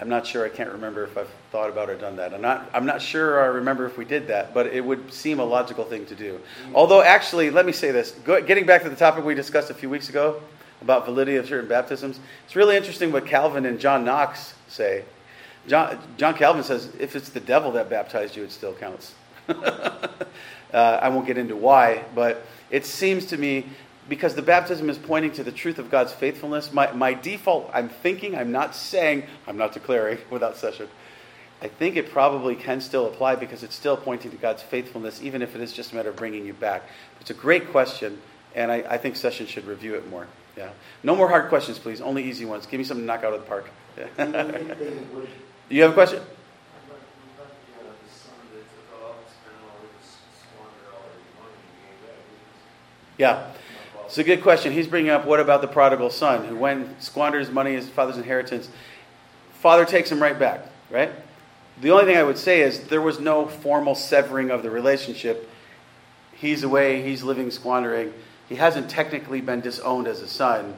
I'm not sure. I can't remember if I've thought about or done that. I'm not. I'm not sure. I remember if we did that, but it would seem a logical thing to do. Mm. Although, actually, let me say this. Go, getting back to the topic we discussed a few weeks ago about validity of certain baptisms, it's really interesting what Calvin and John Knox say. John, John Calvin says if it's the devil that baptized you, it still counts. uh, I won't get into why, but it seems to me because the baptism is pointing to the truth of God's faithfulness. My, my default, I'm thinking, I'm not saying, I'm not declaring without session. I think it probably can still apply because it's still pointing to God's faithfulness, even if it is just a matter of bringing you back. It's a great question, and I, I think session should review it more. Yeah. No more hard questions, please. Only easy ones. Give me something to knock out of the park. you have a question? Yeah. It's a good question. He's bringing up what about the prodigal son who went squanders money, his father's inheritance. Father takes him right back, right? The only thing I would say is there was no formal severing of the relationship. He's away, he's living squandering. He hasn't technically been disowned as a son,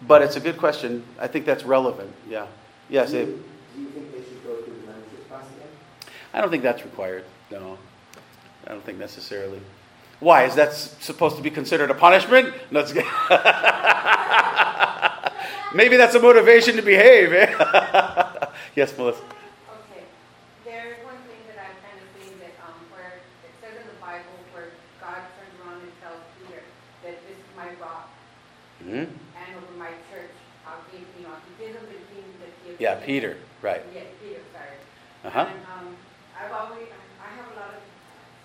but it's a good question. I think that's relevant. Yeah. Yes, do you, do you think they should go through the membership class again? I don't think that's required. No. I don't think necessarily. Why? Is that supposed to be considered a punishment? No, Maybe that's a motivation to behave. Eh? yes, Melissa. Okay. There's one thing that I've kind of seen that um, where it says in the Bible where God turns around and Peter that this is my rock, mm-hmm. and over my church I'll give, you know, he gives him the he Yeah, Peter, right. Yeah, Peter, sorry. Uh huh. And um, I've always, I have a lot of,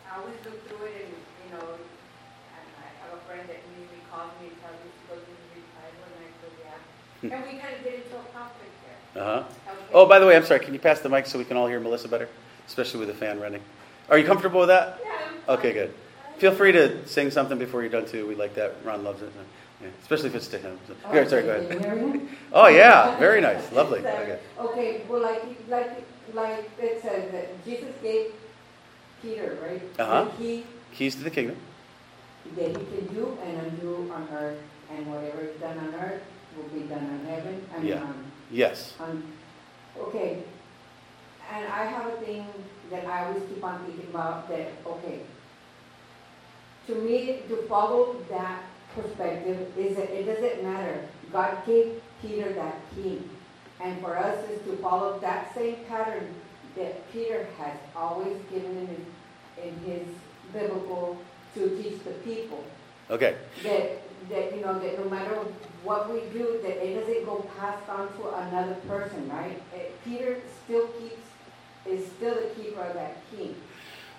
I always look through it and you know, and I have a friend that usually calls me and tells me to go through the Bible, and I go, yeah. Hmm. And we kind of get into a conflict there. Uh huh. Okay. Oh, by the way, I'm sorry. Can you pass the mic so we can all hear Melissa better, especially with the fan running? Are you comfortable with that? Yeah. Okay, good. Feel free to sing something before you're done too. We like that. Ron loves it. Yeah, especially if it's to him. So, oh, sorry, go ahead. oh yeah, very nice, lovely. Okay. Okay. Well, like like like it says that Jesus gave Peter, right? Uh huh. He Keys to the kingdom. That he can do and undo on earth, and whatever is done on earth will be done in heaven. Yeah. On, yes. On, okay. And I have a thing that I always keep on thinking about that, okay, to me, to follow that perspective is that it doesn't matter. God gave Peter that key. And for us is to follow that same pattern that Peter has always given in his, in his biblical to teach the people. Okay. That that you know that no matter what we do, that it doesn't go passed on to another person, right? It, Peter still keeps is still the keeper of that key.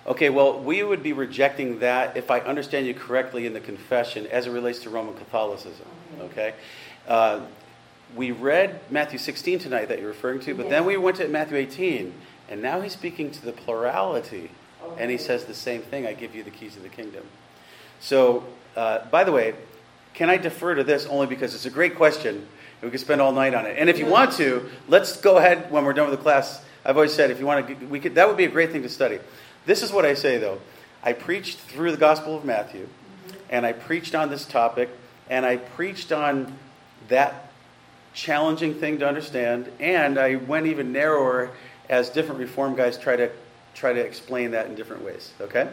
Okay, well, we would be rejecting that if I understand you correctly in the confession as it relates to Roman Catholicism. Okay. okay? Uh, we read Matthew 16 tonight that you're referring to, but yes. then we went to Matthew 18, and now he's speaking to the plurality Okay. And he says the same thing I give you the keys of the kingdom. So, uh, by the way, can I defer to this only because it's a great question? We could spend all night on it. And if you want to, let's go ahead when we're done with the class. I've always said if you want to, we could, that would be a great thing to study. This is what I say though. I preached through the Gospel of Matthew, and I preached on this topic, and I preached on that challenging thing to understand, and I went even narrower as different Reform guys try to try to explain that in different ways, okay?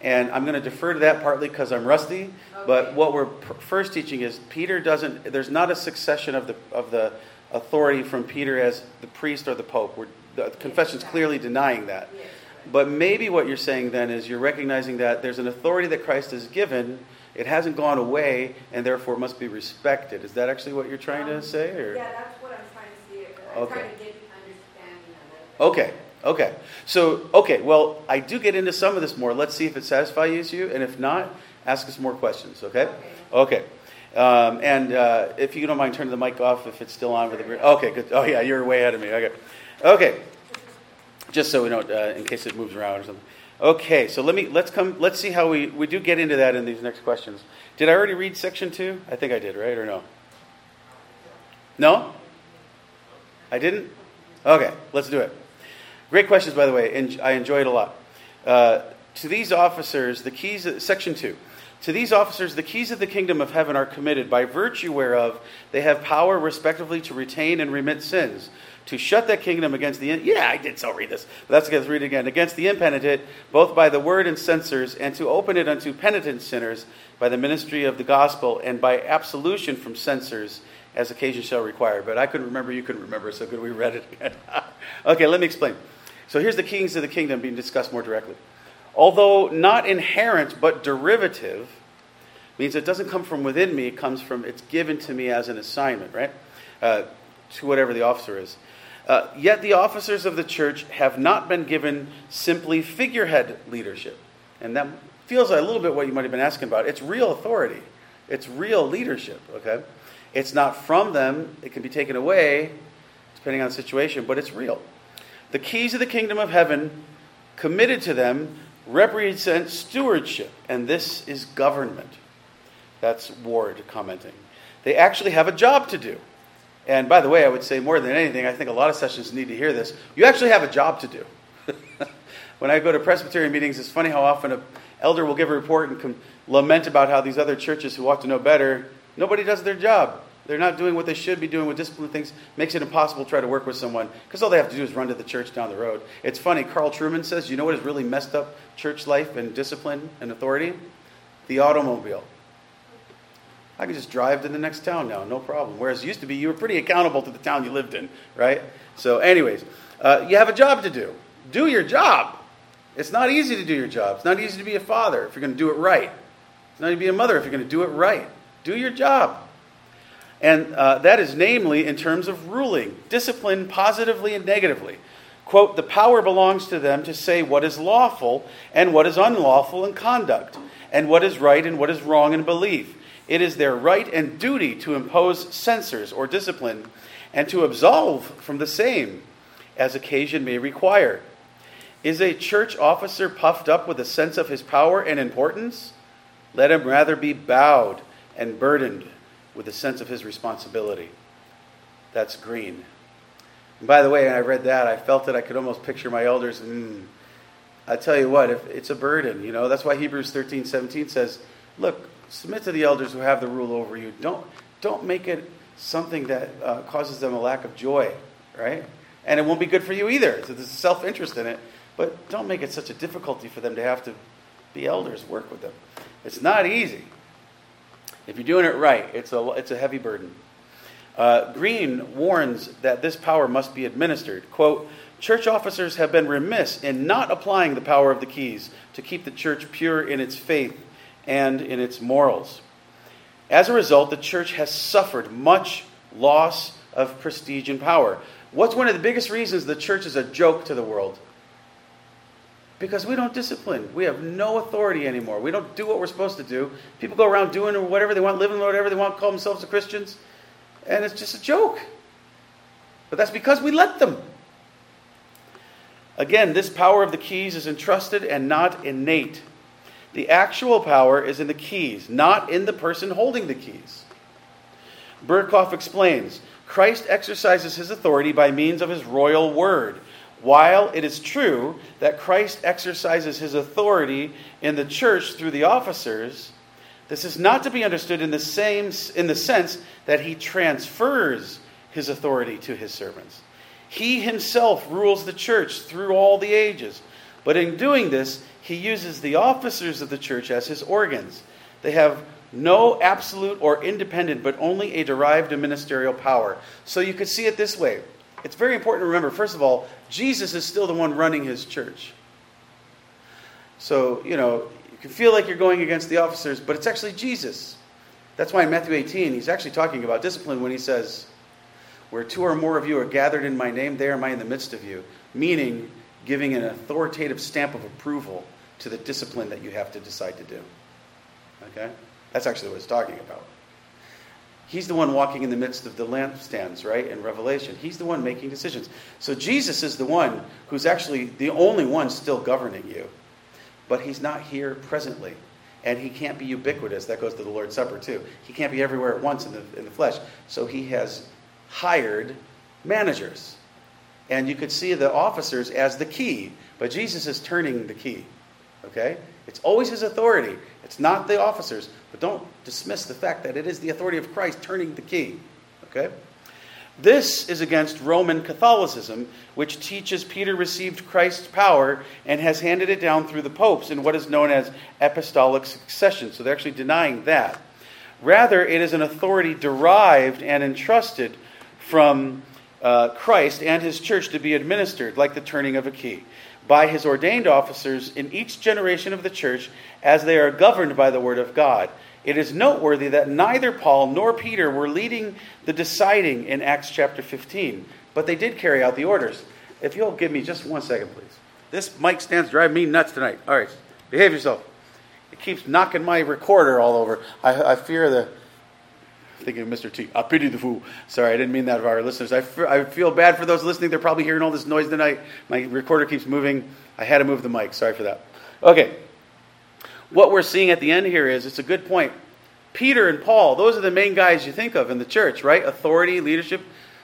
And I'm going to defer to that partly because I'm rusty, okay. but what we're pr- first teaching is Peter doesn't, there's not a succession of the, of the authority from Peter as the priest or the pope. We're, the confession's clearly denying that. But maybe what you're saying then is you're recognizing that there's an authority that Christ has given, it hasn't gone away, and therefore must be respected. Is that actually what you're trying um, to say? Or? Yeah, that's what I'm trying to see. I'm okay. trying to get understanding of it. Okay. Okay. So, okay, well, I do get into some of this more. Let's see if it satisfies you. And if not, ask us more questions, okay? Okay. Um, and uh, if you don't mind turning the mic off if it's still on with the. Okay, good. Oh, yeah, you're way ahead of me. Okay. Okay. Just so we don't, uh, in case it moves around or something. Okay, so let me let's come let's see how we we do get into that in these next questions. Did I already read section two? I think I did, right or no? No, I didn't. Okay, let's do it. Great questions, by the way, and I enjoy it a lot. Uh, to these officers, the keys, of, section 2. To these officers, the keys of the kingdom of heaven are committed, by virtue whereof they have power respectively to retain and remit sins, to shut that kingdom against the yeah I did so read this. But that's let's read it again. Against the impenitent both by the word and censures and to open it unto penitent sinners by the ministry of the gospel and by absolution from censures as occasion shall require. But I couldn't remember you couldn't remember so good we read it again? Okay let me explain so here's the kings of the kingdom being discussed more directly although not inherent but derivative means it doesn't come from within me it comes from it's given to me as an assignment right uh, to whatever the officer is uh, yet the officers of the church have not been given simply figurehead leadership. And that feels a little bit what you might have been asking about. It's real authority, it's real leadership, okay? It's not from them, it can be taken away depending on the situation, but it's real. The keys of the kingdom of heaven committed to them represent stewardship, and this is government. That's Ward commenting. They actually have a job to do. And by the way, I would say more than anything, I think a lot of sessions need to hear this. You actually have a job to do. when I go to Presbyterian meetings, it's funny how often an elder will give a report and lament about how these other churches who ought to know better, nobody does their job. They're not doing what they should be doing with discipline things, makes it impossible to try to work with someone because all they have to do is run to the church down the road. It's funny, Carl Trueman says, you know what has really messed up church life and discipline and authority? The automobile. I can just drive to the next town now, no problem. Whereas it used to be you were pretty accountable to the town you lived in, right? So, anyways, uh, you have a job to do. Do your job. It's not easy to do your job. It's not easy to be a father if you're going to do it right. It's not easy to be a mother if you're going to do it right. Do your job. And uh, that is namely in terms of ruling, discipline positively and negatively. Quote, the power belongs to them to say what is lawful and what is unlawful in conduct, and what is right and what is wrong in belief it is their right and duty to impose censures or discipline and to absolve from the same as occasion may require. Is a church officer puffed up with a sense of his power and importance? Let him rather be bowed and burdened with a sense of his responsibility. That's green. And by the way, when I read that, I felt that I could almost picture my elders. Mm, I tell you what, if it's a burden, you know, that's why Hebrews 13, 17 says, look, Submit to the elders who have the rule over you. Don't, don't make it something that uh, causes them a lack of joy, right? And it won't be good for you either. So there's self interest in it. But don't make it such a difficulty for them to have to be elders, work with them. It's not easy. If you're doing it right, it's a, it's a heavy burden. Uh, Green warns that this power must be administered. Quote, Church officers have been remiss in not applying the power of the keys to keep the church pure in its faith and in its morals. As a result, the church has suffered much loss of prestige and power. What's one of the biggest reasons the church is a joke to the world? Because we don't discipline. We have no authority anymore. We don't do what we're supposed to do. People go around doing whatever they want, living whatever they want, call themselves Christians, and it's just a joke. But that's because we let them. Again, this power of the keys is entrusted and not innate. The actual power is in the keys, not in the person holding the keys. Berkhof explains Christ exercises his authority by means of his royal word. While it is true that Christ exercises his authority in the church through the officers, this is not to be understood in the same in the sense that he transfers his authority to his servants. He himself rules the church through all the ages. But in doing this, he uses the officers of the church as his organs. They have no absolute or independent, but only a derived ministerial power. So you could see it this way. It's very important to remember, first of all, Jesus is still the one running his church. So, you know, you can feel like you're going against the officers, but it's actually Jesus. That's why in Matthew 18, he's actually talking about discipline when he says, Where two or more of you are gathered in my name, there am I in the midst of you. Meaning, giving an authoritative stamp of approval to the discipline that you have to decide to do. Okay? That's actually what it's talking about. He's the one walking in the midst of the lampstands, right, in Revelation. He's the one making decisions. So Jesus is the one who's actually the only one still governing you. But he's not here presently. And he can't be ubiquitous. That goes to the Lord's Supper, too. He can't be everywhere at once in the, in the flesh. So he has hired managers. And you could see the officers as the key. But Jesus is turning the key. Okay? It's always his authority. It's not the officers. But don't dismiss the fact that it is the authority of Christ turning the key. Okay? This is against Roman Catholicism, which teaches Peter received Christ's power and has handed it down through the popes in what is known as apostolic succession. So they're actually denying that. Rather, it is an authority derived and entrusted from uh, Christ and his church to be administered, like the turning of a key, by his ordained officers in each generation of the church as they are governed by the word of God. It is noteworthy that neither Paul nor Peter were leading the deciding in Acts chapter 15, but they did carry out the orders. If you'll give me just one second, please. This mic stand's driving me nuts tonight. All right, behave yourself. It keeps knocking my recorder all over. I, I fear the. Thinking of Mr. T. I pity the fool. Sorry, I didn't mean that of our listeners. I, f- I feel bad for those listening. They're probably hearing all this noise tonight. My recorder keeps moving. I had to move the mic. Sorry for that. Okay. What we're seeing at the end here is it's a good point. Peter and Paul, those are the main guys you think of in the church, right? Authority, leadership.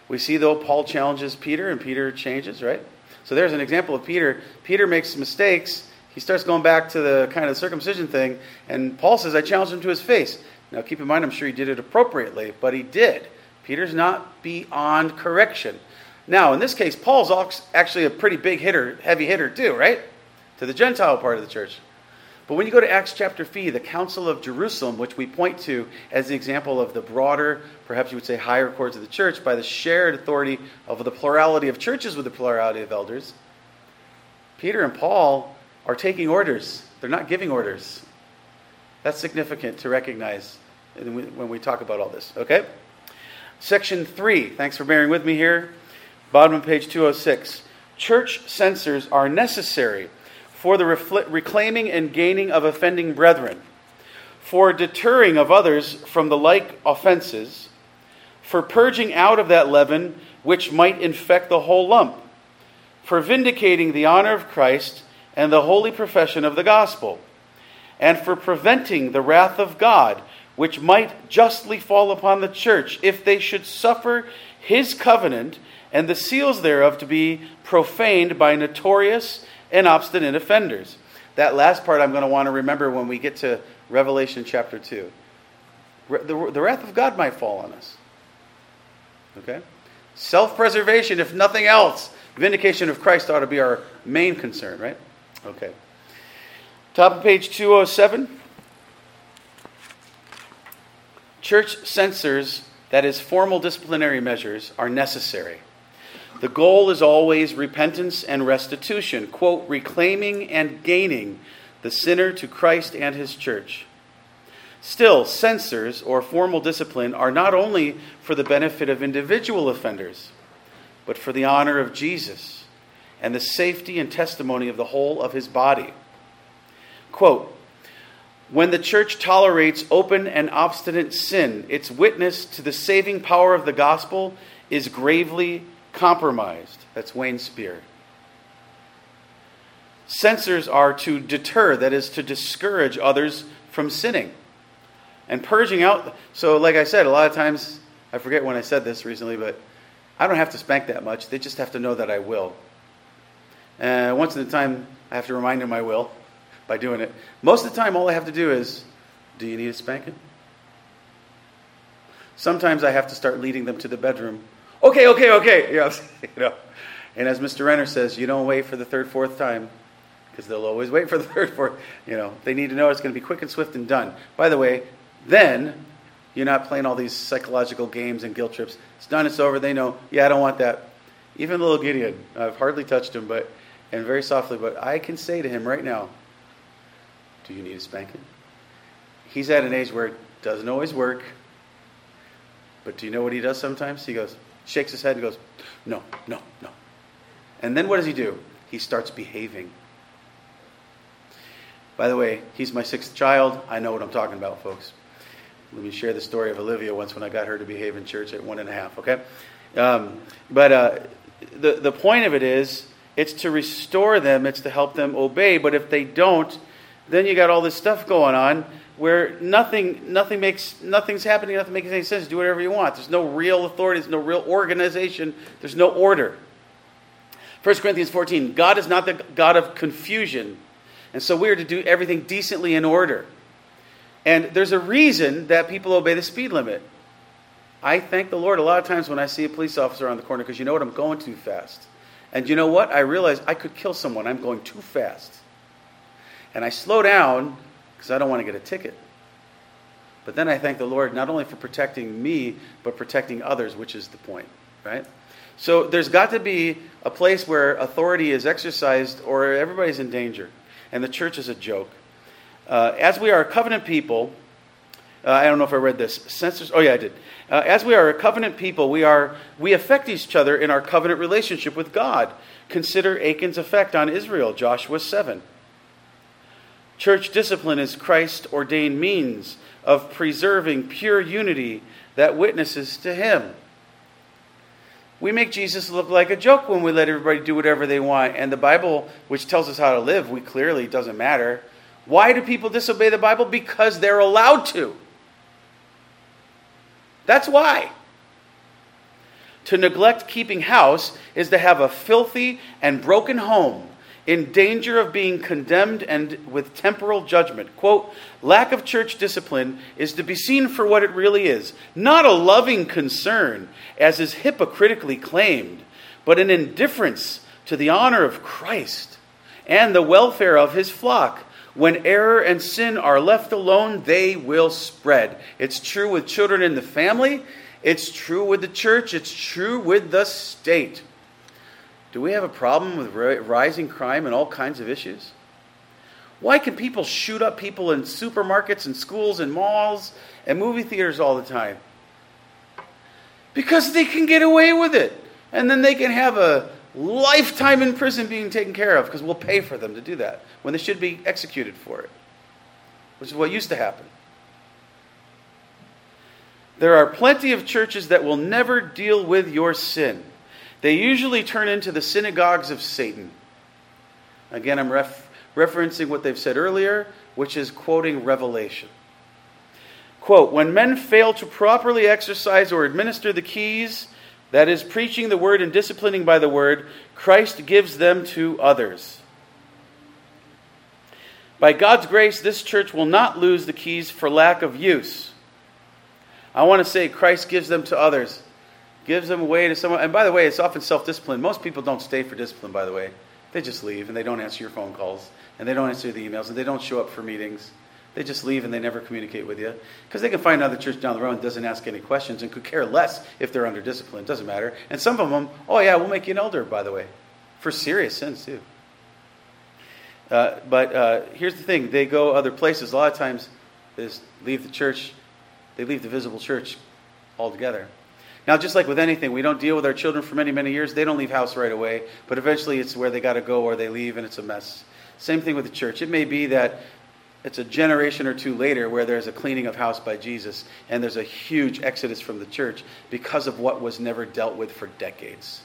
We see, though, Paul challenges Peter and Peter changes, right? So there's an example of Peter. Peter makes mistakes he starts going back to the kind of circumcision thing, and Paul says, I challenge him to his face. Now, keep in mind, I'm sure he did it appropriately, but he did. Peter's not beyond correction. Now, in this case, Paul's actually a pretty big hitter, heavy hitter, too, right? To the Gentile part of the church. But when you go to Acts chapter 3, the Council of Jerusalem, which we point to as the example of the broader, perhaps you would say higher courts of the church, by the shared authority of the plurality of churches with the plurality of elders, Peter and Paul are taking orders, they're not giving orders. That's significant to recognize when we talk about all this, okay? Section 3, thanks for bearing with me here. Bottom of page 206. Church censures are necessary for the reclaiming and gaining of offending brethren, for deterring of others from the like offenses, for purging out of that leaven which might infect the whole lump, for vindicating the honor of Christ and the holy profession of the gospel, and for preventing the wrath of God, which might justly fall upon the church if they should suffer his covenant and the seals thereof to be profaned by notorious and obstinate offenders. That last part I'm going to want to remember when we get to Revelation chapter 2. The, the wrath of God might fall on us. Okay? Self preservation, if nothing else. Vindication of Christ ought to be our main concern, right? Okay. Top of page 207. Church censures, that is, formal disciplinary measures, are necessary. The goal is always repentance and restitution, quote, reclaiming and gaining the sinner to Christ and his church. Still, censures or formal discipline are not only for the benefit of individual offenders, but for the honor of Jesus and the safety and testimony of the whole of his body. Quote, when the church tolerates open and obstinate sin, its witness to the saving power of the gospel is gravely compromised. That's Wayne Spear. Censures are to deter, that is, to discourage others from sinning. And purging out, so like I said, a lot of times, I forget when I said this recently, but I don't have to spank that much. They just have to know that I will. Uh, once in a time, I have to remind them I will by doing it. Most of the time, all I have to do is, do you need a spanking? Sometimes I have to start leading them to the bedroom. Okay, okay, okay. You know, you know. And as Mr. Renner says, you don't wait for the third, fourth time, because they'll always wait for the third, fourth. You know, they need to know it's going to be quick and swift and done. By the way, then you're not playing all these psychological games and guilt trips. It's done, it's over. They know, yeah, I don't want that. Even little Gideon, I've hardly touched him, but and very softly, but I can say to him right now, Do you need a spanking? He's at an age where it doesn't always work. But do you know what he does sometimes? He goes, shakes his head and goes, No, no, no. And then what does he do? He starts behaving. By the way, he's my sixth child. I know what I'm talking about, folks. Let me share the story of Olivia once when I got her to behave in church at one and a half, okay? Um, but uh, the, the point of it is it's to restore them, it's to help them obey. But if they don't, then you got all this stuff going on where nothing, nothing makes, nothing's happening, nothing makes any sense. Do whatever you want. There's no real authority, there's no real organization, there's no order. 1 Corinthians 14 God is not the God of confusion. And so we are to do everything decently in order. And there's a reason that people obey the speed limit. I thank the Lord a lot of times when I see a police officer on the corner because you know what? I'm going too fast. And you know what? I realize I could kill someone. I'm going too fast. And I slow down because I don't want to get a ticket. But then I thank the Lord not only for protecting me, but protecting others, which is the point, right? So there's got to be a place where authority is exercised or everybody's in danger. And the church is a joke. Uh, as we are a covenant people, uh, I don't know if I read this. Censures, oh, yeah, I did. Uh, as we are a covenant people, we, are, we affect each other in our covenant relationship with God. Consider Achan's effect on Israel, Joshua 7. Church discipline is Christ ordained means of preserving pure unity that witnesses to Him. We make Jesus look like a joke when we let everybody do whatever they want. And the Bible, which tells us how to live, we clearly doesn't matter. Why do people disobey the Bible? Because they're allowed to. That's why. To neglect keeping house is to have a filthy and broken home in danger of being condemned and with temporal judgment. Quote, lack of church discipline is to be seen for what it really is not a loving concern, as is hypocritically claimed, but an indifference to the honor of Christ and the welfare of his flock. When error and sin are left alone, they will spread. It's true with children in the family, it's true with the church, it's true with the state. Do we have a problem with rising crime and all kinds of issues? Why can people shoot up people in supermarkets and schools and malls and movie theaters all the time? Because they can get away with it. And then they can have a lifetime in prison being taken care of because we'll pay for them to do that when they should be executed for it, which is what used to happen. There are plenty of churches that will never deal with your sin. They usually turn into the synagogues of Satan. Again, I'm ref- referencing what they've said earlier, which is quoting Revelation. Quote When men fail to properly exercise or administer the keys, that is, preaching the word and disciplining by the word, Christ gives them to others. By God's grace, this church will not lose the keys for lack of use. I want to say Christ gives them to others gives them away to someone. And by the way, it's often self discipline. Most people don't stay for discipline, by the way. They just leave and they don't answer your phone calls and they don't answer the emails and they don't show up for meetings. They just leave and they never communicate with you because they can find another church down the road doesn't ask any questions and could care less if they're under discipline. It doesn't matter. And some of them, oh yeah, we'll make you an elder, by the way, for serious sins too. Uh, but uh, here's the thing: they go other places. A lot of times, they leave the church. They leave the visible church altogether. Now, just like with anything, we don't deal with our children for many, many years. They don't leave house right away, but eventually it's where they got to go or they leave and it's a mess. Same thing with the church. It may be that it's a generation or two later where there's a cleaning of house by Jesus and there's a huge exodus from the church because of what was never dealt with for decades.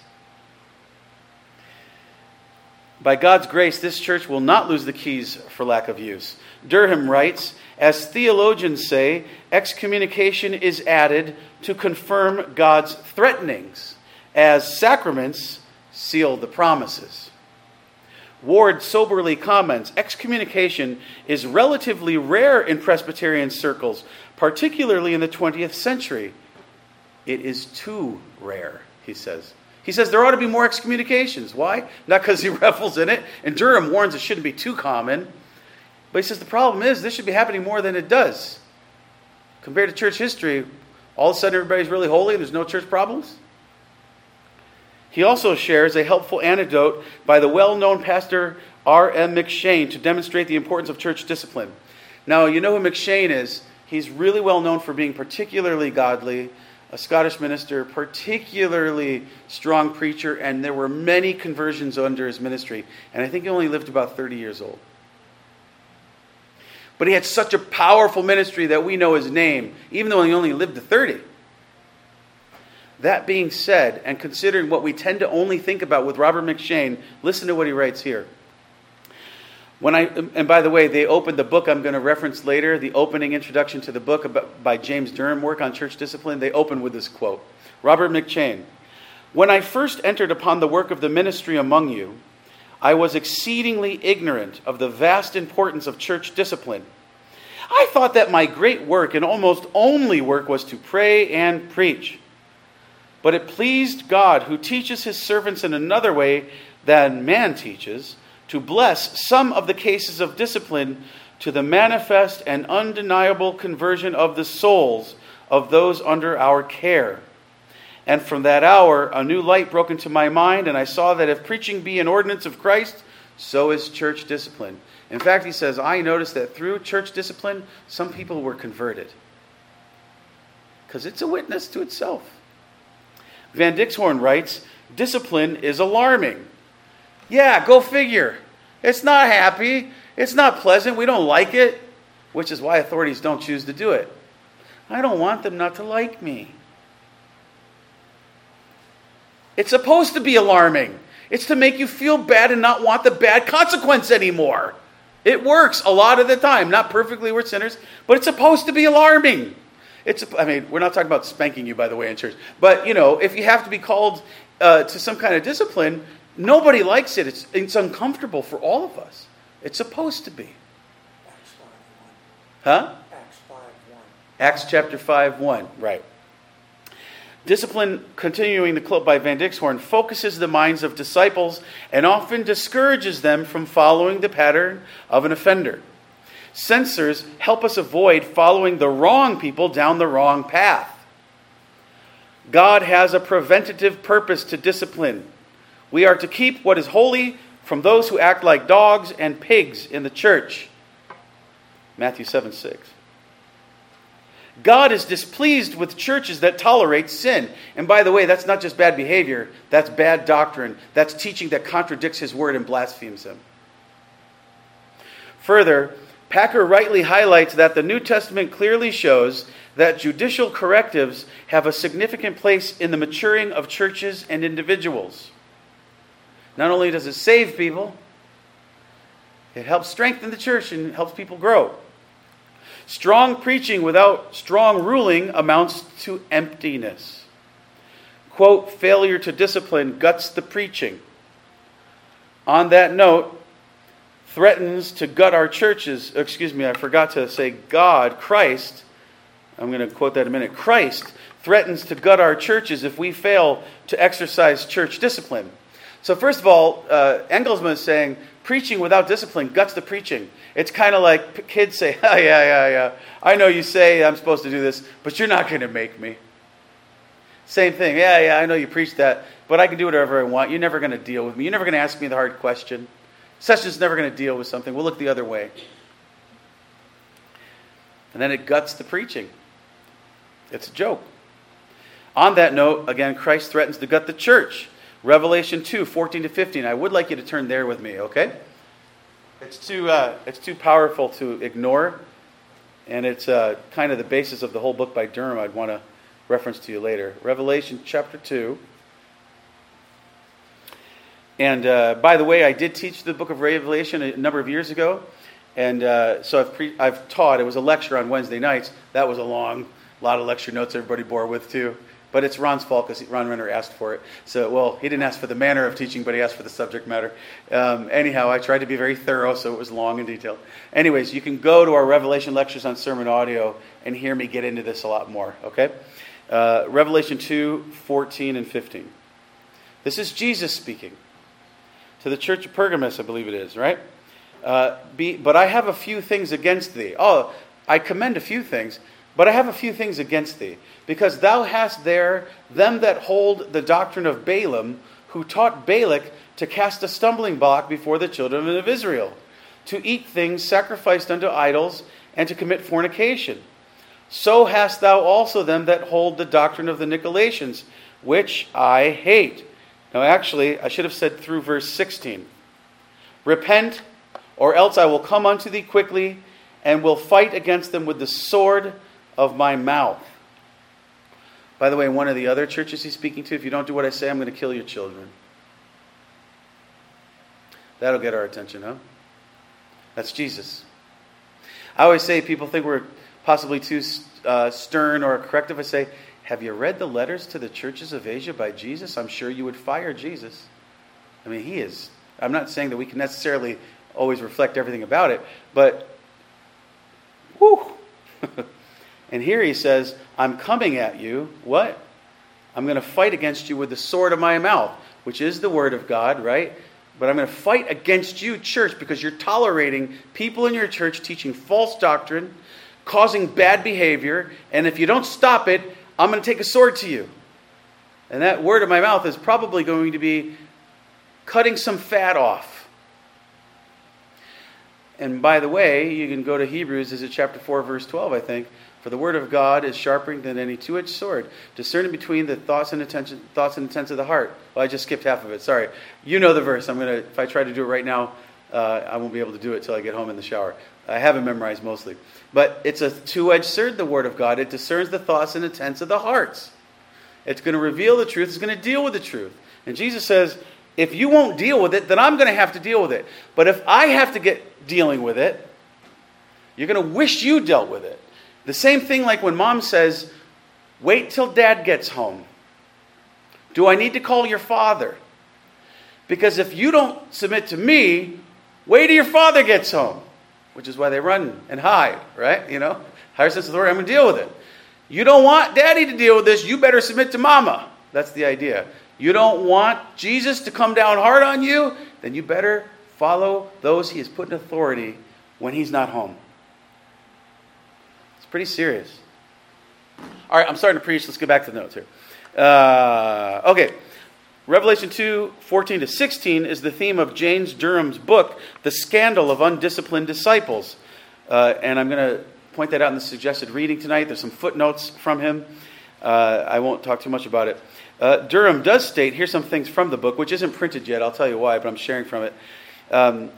By God's grace, this church will not lose the keys for lack of use. Durham writes As theologians say, excommunication is added to confirm God's threatenings, as sacraments seal the promises. Ward soberly comments excommunication is relatively rare in Presbyterian circles, particularly in the 20th century. It is too rare, he says. He says there ought to be more excommunications. Why? Not because he revels in it. And Durham warns it shouldn't be too common. But he says the problem is this should be happening more than it does. Compared to church history, all of a sudden everybody's really holy and there's no church problems? He also shares a helpful anecdote by the well known pastor R.M. M'Cheyne to demonstrate the importance of church discipline. Now, you know who McShane is. He's really well known for being particularly godly, a Scottish minister, particularly strong preacher, and there were many conversions under his ministry. And I think he only lived about 30 years old. But he had such a powerful ministry that we know his name, even though he only lived to 30. That being said, and considering what we tend to only think about with Robert M'Cheyne, listen to what he writes here. When I, and by the way, they opened the book I'm going to reference later, the opening introduction to the book by James Durham, work on church discipline. They open with this quote Robert M'Cheyne. When I first entered upon the work of the ministry among you, I was exceedingly ignorant of the vast importance of church discipline. I thought that my great work and almost only work was to pray and preach. But it pleased God, who teaches his servants in another way than man teaches, to bless some of the cases of discipline to the manifest and undeniable conversion of the souls of those under our care. And from that hour, a new light broke into my mind, and I saw that if preaching be an ordinance of Christ, so is church discipline. In fact, he says, I noticed that through church discipline, some people were converted. Because it's a witness to itself. Van Dixhoorn writes, Discipline is alarming. Yeah, go figure. It's not happy. It's not pleasant. We don't like it, which is why authorities don't choose to do it. I don't want them not to like me. It's supposed to be alarming. It's to make you feel bad and not want the bad consequence anymore. It works a lot of the time. Not perfectly, we're sinners, but it's supposed to be alarming. It's, I mean, we're not talking about spanking you, by the way, in church. But, you know, if you have to be called uh, to some kind of discipline, nobody likes it. It's, it's uncomfortable for all of us. It's supposed to be. Acts 5 1. Huh? Acts 5 1. Acts chapter 5 1. Right. Discipline, continuing the quote by Van Dixhoorn, focuses the minds of disciples and often discourages them from following the pattern of an offender. Censures help us avoid following the wrong people down the wrong path. God has a preventative purpose to discipline. We are to keep what is holy from those who act like dogs and pigs in the church. Matthew 7 6. God is displeased with churches that tolerate sin. And by the way, that's not just bad behavior, that's bad doctrine. That's teaching that contradicts his word and blasphemes him. Further, Packer rightly highlights that the New Testament clearly shows that judicial correctives have a significant place in the maturing of churches and individuals. Not only does it save people, it helps strengthen the church and helps people grow. Strong preaching without strong ruling amounts to emptiness. Quote, failure to discipline guts the preaching. On that note, threatens to gut our churches. Excuse me, I forgot to say God, Christ. I'm going to quote that in a minute. Christ threatens to gut our churches if we fail to exercise church discipline. So, first of all, uh, Engelsma is saying preaching without discipline guts the preaching. It's kind of like kids say, oh, yeah, yeah, yeah. I know you say I'm supposed to do this, but you're not going to make me. Same thing. Yeah, yeah, I know you preach that, but I can do whatever I want. You're never going to deal with me. You're never going to ask me the hard question. Session's never going to deal with something. We'll look the other way. And then it guts the preaching. It's a joke. On that note, again, Christ threatens to gut the church. Revelation 2, 14 to 15. I would like you to turn there with me, okay? It's too, uh, it's too powerful to ignore, and it's uh, kind of the basis of the whole book by Durham I'd want to reference to you later. Revelation chapter 2. And uh, by the way, I did teach the book of Revelation a number of years ago. And uh, so I've, pre- I've taught. It was a lecture on Wednesday nights. That was a long, lot of lecture notes everybody bore with, too. But it's Ron's fault because Ron Renner asked for it. So, well, he didn't ask for the manner of teaching, but he asked for the subject matter. Um, anyhow, I tried to be very thorough, so it was long and detailed. Anyways, you can go to our Revelation lectures on sermon audio and hear me get into this a lot more, okay? Uh, Revelation 2 14 and 15. This is Jesus speaking to the church of Pergamos, I believe it is, right? Uh, be, but I have a few things against thee. Oh, I commend a few things, but I have a few things against thee, because thou hast there them that hold the doctrine of Balaam, who taught Balak to cast a stumbling block before the children of Israel, to eat things sacrificed unto idols, and to commit fornication. So hast thou also them that hold the doctrine of the Nicolaitans, which I hate. Now, actually, I should have said through verse 16 Repent, or else I will come unto thee quickly, and will fight against them with the sword of my mouth. By the way, one of the other churches he's speaking to, if you don't do what I say, I'm going to kill your children. That'll get our attention, huh? That's Jesus. I always say people think we're possibly too uh, stern or corrective. I say, have you read the letters to the churches of Asia by Jesus? I'm sure you would fire Jesus. I mean, he is. I'm not saying that we can necessarily always reflect everything about it, but Whew. and here he says, I'm coming at you. What? I'm going to fight against you with the sword of my mouth, which is the word of God, right? But I'm going to fight against you, church, because you're tolerating people in your church teaching false doctrine, causing bad behavior, and if you don't stop it, I'm going to take a sword to you. And that word of my mouth is probably going to be cutting some fat off. And by the way, you can go to Hebrews, is it chapter 4, verse 12, I think. For the word of God is sharper than any two-edged sword, discerning between the thoughts and intention, thoughts and intents of the heart. Well, I just skipped half of it. Sorry. You know the verse. I'm gonna. If I try to do it right now, uh, I won't be able to do it till I get home in the shower. I have it memorized mostly. But it's a two-edged sword. The word of God. It discerns the thoughts and intents of the hearts. It's going to reveal the truth. It's going to deal with the truth. And Jesus says, if you won't deal with it, then I'm going to have to deal with it. But if I have to get dealing with it, you're going to wish you dealt with it. The same thing like when mom says, wait till dad gets home. Do I need to call your father? Because if you don't submit to me, wait till your father gets home, which is why they run and hide, right? You know, higher sense of authority, I'm going to deal with it. You don't want daddy to deal with this, you better submit to mama. That's the idea. You don't want Jesus to come down hard on you, then you better follow those he has put in authority when he's not home. Pretty serious. All right, I'm starting to preach. Let's get back to the notes here. Uh, okay. Revelation 2 14 to 16 is the theme of James Durham's book, The Scandal of Undisciplined Disciples. Uh, and I'm going to point that out in the suggested reading tonight. There's some footnotes from him. Uh, I won't talk too much about it. Uh, Durham does state here's some things from the book, which isn't printed yet. I'll tell you why, but I'm sharing from it. Um,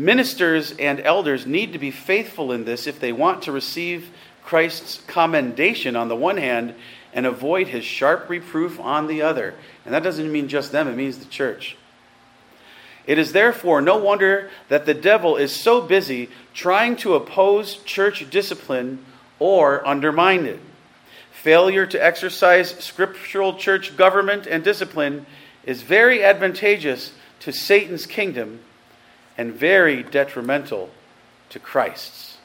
Ministers and elders need to be faithful in this if they want to receive Christ's commendation on the one hand and avoid his sharp reproof on the other. And that doesn't mean just them, it means the church. It is therefore no wonder that the devil is so busy trying to oppose church discipline or undermine it. Failure to exercise scriptural church government and discipline is very advantageous to Satan's kingdom and very detrimental to Christ's.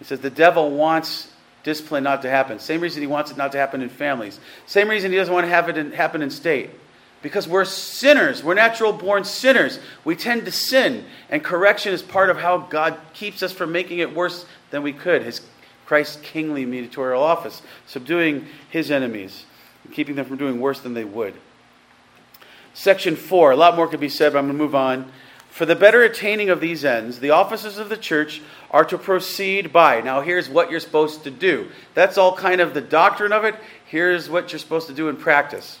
He says the devil wants discipline not to happen. Same reason he wants it not to happen in families. Same reason he doesn't want to have it in, happen in state. Because we're sinners. We're natural born sinners. We tend to sin. And correction is part of how God keeps us from making it worse than we could. His Christ's kingly mediatorial office, subduing his enemies, keeping them from doing worse than they would. Section 4, a lot more could be said, but I'm going to move on. For the better attaining of these ends, the offices of the church are to proceed by. Now, here's what you're supposed to do. That's all kind of the doctrine of it. Here's what you're supposed to do in practice.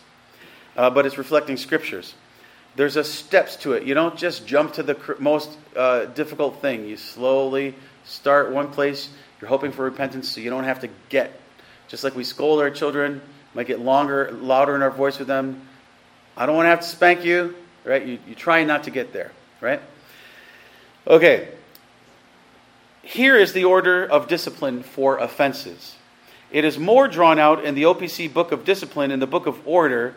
Uh, but it's reflecting scriptures. There's a steps to it. You don't just jump to the cr- most uh, difficult thing. You slowly start one place. You're hoping for repentance, so you don't have to get. Just like we scold our children, might get longer, louder in our voice with them. I don't want to have to spank you, right? You, you try not to get there right? Okay. Here is the order of discipline for offenses. It is more drawn out in the OPC Book of Discipline, in the Book of Order,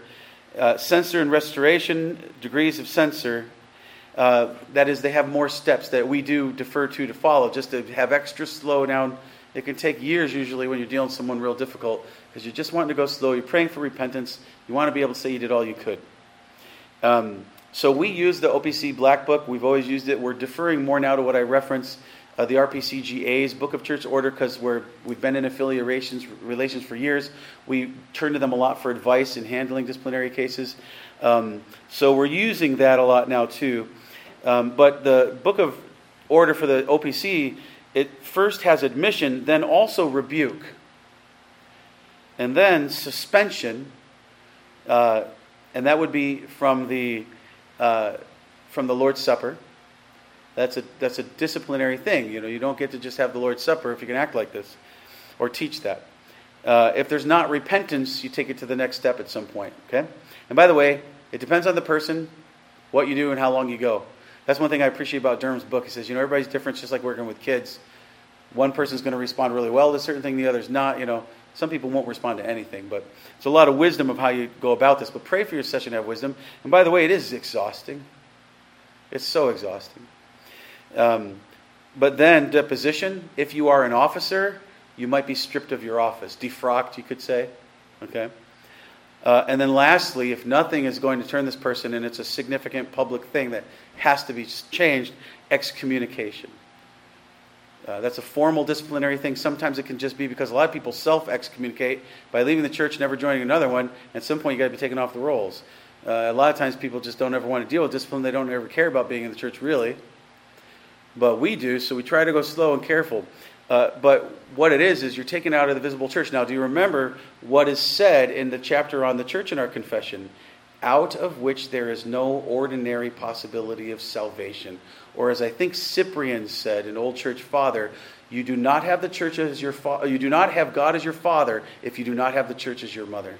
uh, censure and restoration, degrees of censure. Uh, that is, they have more steps that we do defer to to follow, just to have extra slow down. It can take years usually when you're dealing with someone real difficult because you're just wanting to go slow. You're praying for repentance. You want to be able to say you did all you could. Um, so we use the OPC Black Book. We've always used it. We're deferring more now to what I reference, uh, the RPCGA's Book of Church Order, because we're we've been in affiliations relations for years. We turn to them a lot for advice in handling disciplinary cases. Um, so we're using that a lot now too. Um, but the Book of Order for the OPC, it first has admission, then also rebuke, and then suspension, uh, and that would be from the uh, from the Lord's Supper. That's a, that's a disciplinary thing. You know, you don't get to just have the Lord's Supper if you can act like this or teach that. Uh, if there's not repentance, you take it to the next step at some point. Okay? And by the way, it depends on the person, what you do, and how long you go. That's one thing I appreciate about Durham's book. He says, you know, everybody's different, just like working with kids. One person's going to respond really well to a certain thing, the other's not. You know, some people won't respond to anything, but it's a lot of wisdom of how you go about this. But pray for your session to have wisdom. And by the way, it is exhausting. It's so exhausting. Um, But then, deposition, if you are an officer, you might be stripped of your office, defrocked, you could say. Okay? Uh, and then, lastly, if nothing is going to turn this person and it's a significant public thing that has to be changed, excommunication. Uh, that's a formal disciplinary thing. Sometimes it can just be because a lot of people self excommunicate by leaving the church, never joining another one. At some point, you got to be taken off the rolls. Uh, a lot of times, people just don't ever want to deal with discipline. They don't ever care about being in the church, really. But we do, so we try to go slow and careful. Uh, but what it is, is you're taken out of the visible church. Now, do you remember what is said in the chapter on the church in our confession? Out of which there is no ordinary possibility of salvation. Or as I think Cyprian said, an old church father, you do not have the church as your fa- you do not have God as your father if you do not have the church as your mother.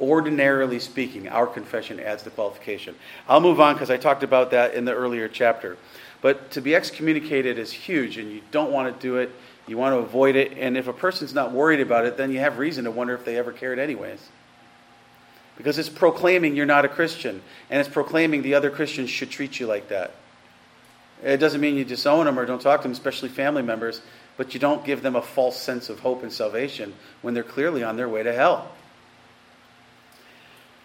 Ordinarily speaking, our confession adds the qualification. I'll move on because I talked about that in the earlier chapter. But to be excommunicated is huge, and you don't want to do it. You want to avoid it. And if a person's not worried about it, then you have reason to wonder if they ever cared, anyways. Because it's proclaiming you're not a Christian, and it's proclaiming the other Christians should treat you like that. It doesn't mean you disown them or don't talk to them, especially family members, but you don't give them a false sense of hope and salvation when they're clearly on their way to hell.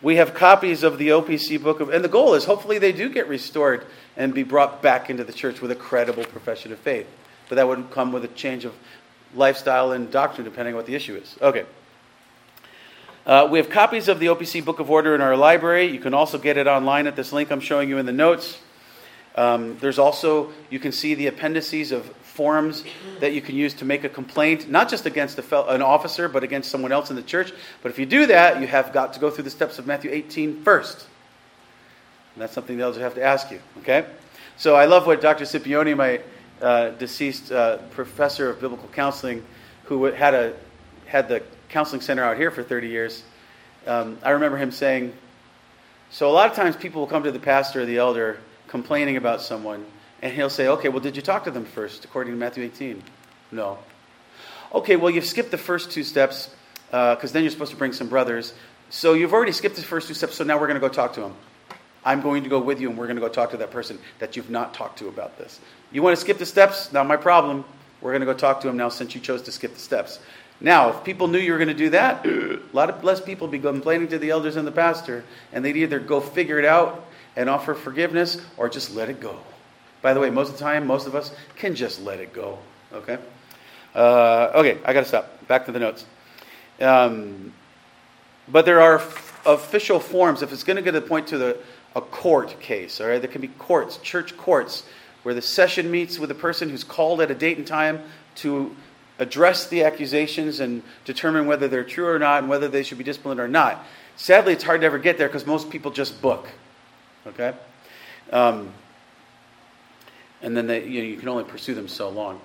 We have copies of the OPC book of, and the goal is hopefully they do get restored and be brought back into the church with a credible profession of faith. But that would come with a change of lifestyle and doctrine, depending on what the issue is. Okay. Uh, we have copies of the OPC Book of Order in our library. You can also get it online at this link I'm showing you in the notes. Um, there's also, you can see the appendices of forms that you can use to make a complaint, not just against fel- an officer, but against someone else in the church. But if you do that, you have got to go through the steps of Matthew 18 first. And that's something they'll just have to ask you, okay? So I love what Dr. Scipione, my uh, deceased uh, professor of biblical counseling, who had, a, had the counseling center out here for 30 years, um, I remember him saying, so a lot of times people will come to the pastor or the elder complaining about someone, and he'll say, okay, well, did you talk to them first, according to Matthew 18? No. Okay, well, you've skipped the first two steps, because uh, then you're supposed to bring some brothers. So you've already skipped the first two steps, so now we're going to go talk to them. I'm going to go with you, and we're going to go talk to that person that you've not talked to about this. You want to skip the steps? Not my problem. We're going to go talk to him now since you chose to skip the steps. Now, if people knew you were going to do that, a lot of less people would be complaining to the elders and the pastor, and they'd either go figure it out and offer forgiveness or just let it go. By the way, most of the time, most of us can just let it go. Okay? Uh, okay, I got to stop. Back to the notes. Um, but there are f- official forms. If it's going to get to the point to the a court case, all right, there can be courts, church courts, where the session meets with a person who's called at a date and time to address the accusations and determine whether they're true or not and whether they should be disciplined or not. Sadly, it's hard to ever get there because most people just book. Okay? Um, and then they, you, know, you can only pursue them so long.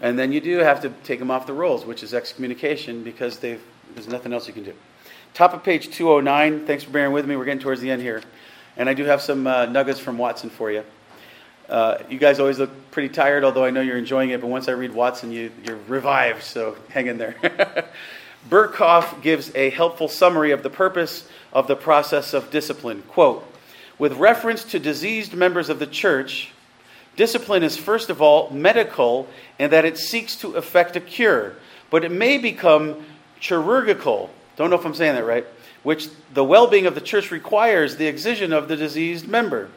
And then you do have to take them off the rolls, which is excommunication, because there's nothing else you can do. Top of page 209. Thanks for bearing with me. We're getting towards the end here. And I do have some uh, nuggets from Watson for you. Uh, you guys always look pretty tired, although I know you're enjoying it. But once I read Watson, you, you're revived, so hang in there. Berkhof gives a helpful summary of the purpose of the process of discipline. Quote With reference to diseased members of the church, discipline is first of all medical in that it seeks to effect a cure, but it may become chirurgical. Don't know if I'm saying that right. Which the well being of the church requires the excision of the diseased member.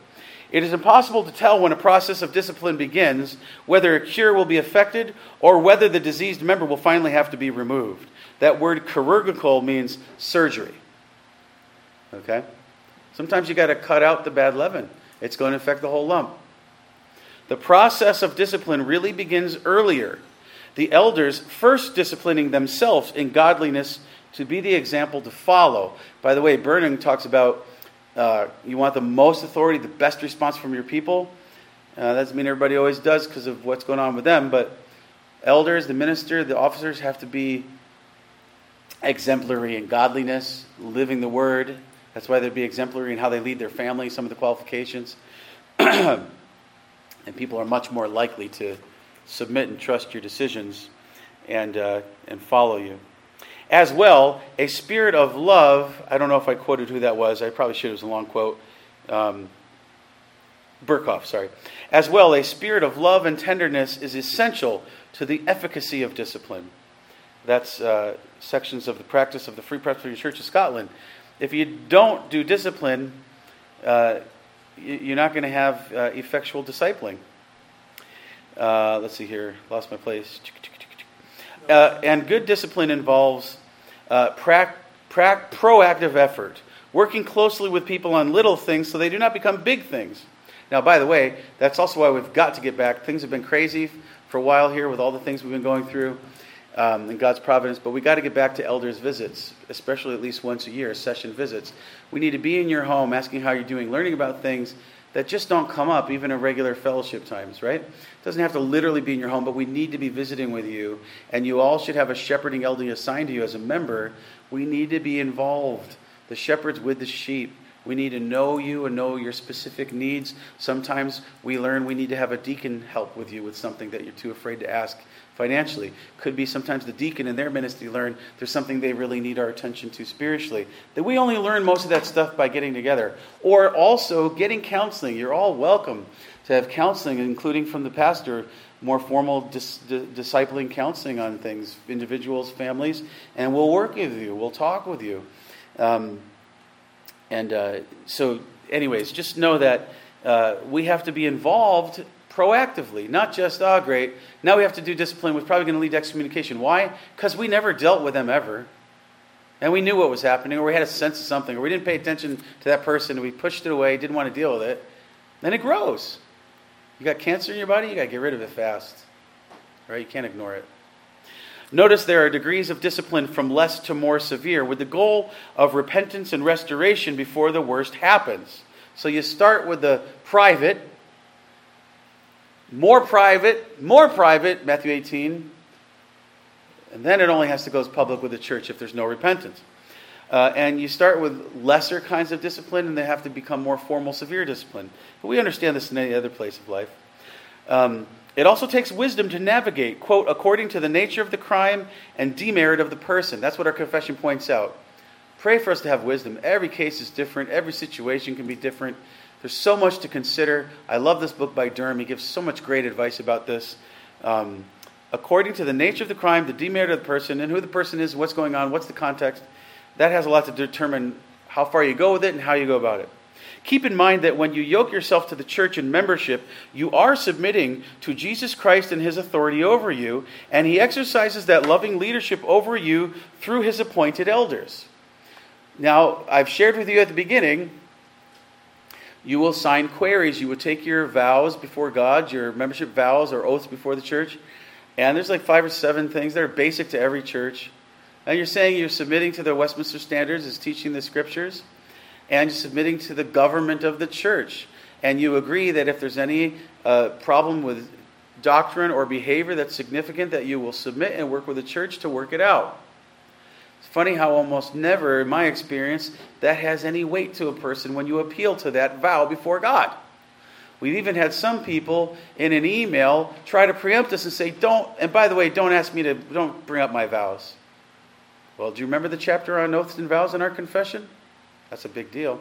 It is impossible to tell when a process of discipline begins whether a cure will be effected or whether the diseased member will finally have to be removed. That word chirurgical means surgery. Okay? Sometimes you got to cut out the bad leaven, it's going to affect the whole lump. The process of discipline really begins earlier. The elders first disciplining themselves in godliness to be the example to follow. By the way, Burning talks about uh, you want the most authority, the best response from your people. Uh, that doesn't mean everybody always does because of what's going on with them, but elders, the minister, the officers have to be exemplary in godliness, living the word. That's why they'd be exemplary in how they lead their family, some of the qualifications. and people are much more likely to submit and trust your decisions and, uh, and follow you. As well, a spirit of love. I don't know if I quoted who that was. I probably should. It was a long quote. Um, Berkhof, sorry. As well, a spirit of love and tenderness is essential to the efficacy of discipline. That's uh, sections of the practice of the Free Presbyterian Church of Scotland. If you don't do discipline, uh, you're not going to have uh, effectual discipling. Uh, let's see here, lost my place. Uh, and good discipline involves uh, pra- pra- proactive effort, working closely with people on little things so they do not become big things. Now, by the way, that's also why we've got to get back. Things have been crazy for a while here with all the things we've been going through um, in God's providence, but we got to get back to elders' visits, especially at least once a year, session visits. We need to be in your home, asking how you're doing, learning about things that just don't come up even in regular fellowship times, right? It doesn't have to literally be in your home, but we need to be visiting with you, and you all should have a shepherding elder assigned to you as a member. We need to be involved. The shepherds with the sheep. We need to know you and know your specific needs. Sometimes we learn we need to have a deacon help with you with something that you're too afraid to ask financially. Could be sometimes the deacon in their ministry learn there's something they really need our attention to spiritually. That we only learn most of that stuff by getting together. Or also getting counseling. You're all welcome to have counseling, including from the pastor, more formal dis- di- discipling counseling on things, individuals, families, and we'll work with you. We'll talk with you. Um, and uh, so, anyways, just know that uh, we have to be involved proactively, not just, oh, great, now we have to do discipline, We're probably going to lead to excommunication. Why? Because we never dealt with them ever. And we knew what was happening, or we had a sense of something, or we didn't pay attention to that person, and we pushed it away, didn't want to deal with it. Then it grows. You got cancer in your body, you got to get rid of it fast. Right? You can't ignore it. Notice there are degrees of discipline from less to more severe, with the goal of repentance and restoration before the worst happens. So you start with the private, more private, more private, Matthew 18, and then it only has to go public with the church if there's no repentance. Uh, and you start with lesser kinds of discipline, and they have to become more formal, severe discipline. But we understand this in any other place of life. Um, it also takes wisdom to navigate, quote, according to the nature of the crime and demerit of the person. That's what our confession points out. Pray for us to have wisdom. Every case is different, every situation can be different. There's so much to consider. I love this book by Durham. He gives so much great advice about this. Um, according to the nature of the crime, the demerit of the person, and who the person is, what's going on, what's the context, that has a lot to determine how far you go with it and how you go about it. Keep in mind that when you yoke yourself to the church in membership, you are submitting to Jesus Christ and his authority over you, and he exercises that loving leadership over you through his appointed elders. Now, I've shared with you at the beginning, you will sign queries. You will take your vows before God, your membership vows or oaths before the church, and there's like five or seven things that are basic to every church. And you're saying you're submitting to the Westminster Standards as teaching the scriptures and submitting to the government of the church. And you agree that if there's any uh, problem with doctrine or behavior that's significant, that you will submit and work with the church to work it out. It's funny how almost never, in my experience, that has any weight to a person when you appeal to that vow before God. We've even had some people in an email try to preempt us and say, "Don't." And by the way, don't ask me to. Don't bring up my vows. Well, do you remember the chapter on oaths and vows in our confession? That's a big deal.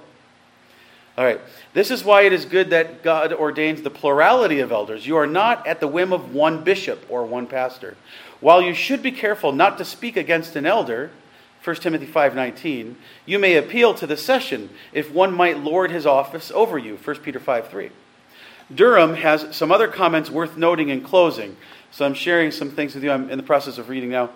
All right. This is why it is good that God ordains the plurality of elders. You are not at the whim of one bishop or one pastor. While you should be careful not to speak against an elder, 1 Timothy 5:19, you may appeal to the session if one might lord his office over you, 1 Peter 5:3. Durham has some other comments worth noting in closing. So I'm sharing some things with you. I'm in the process of reading now.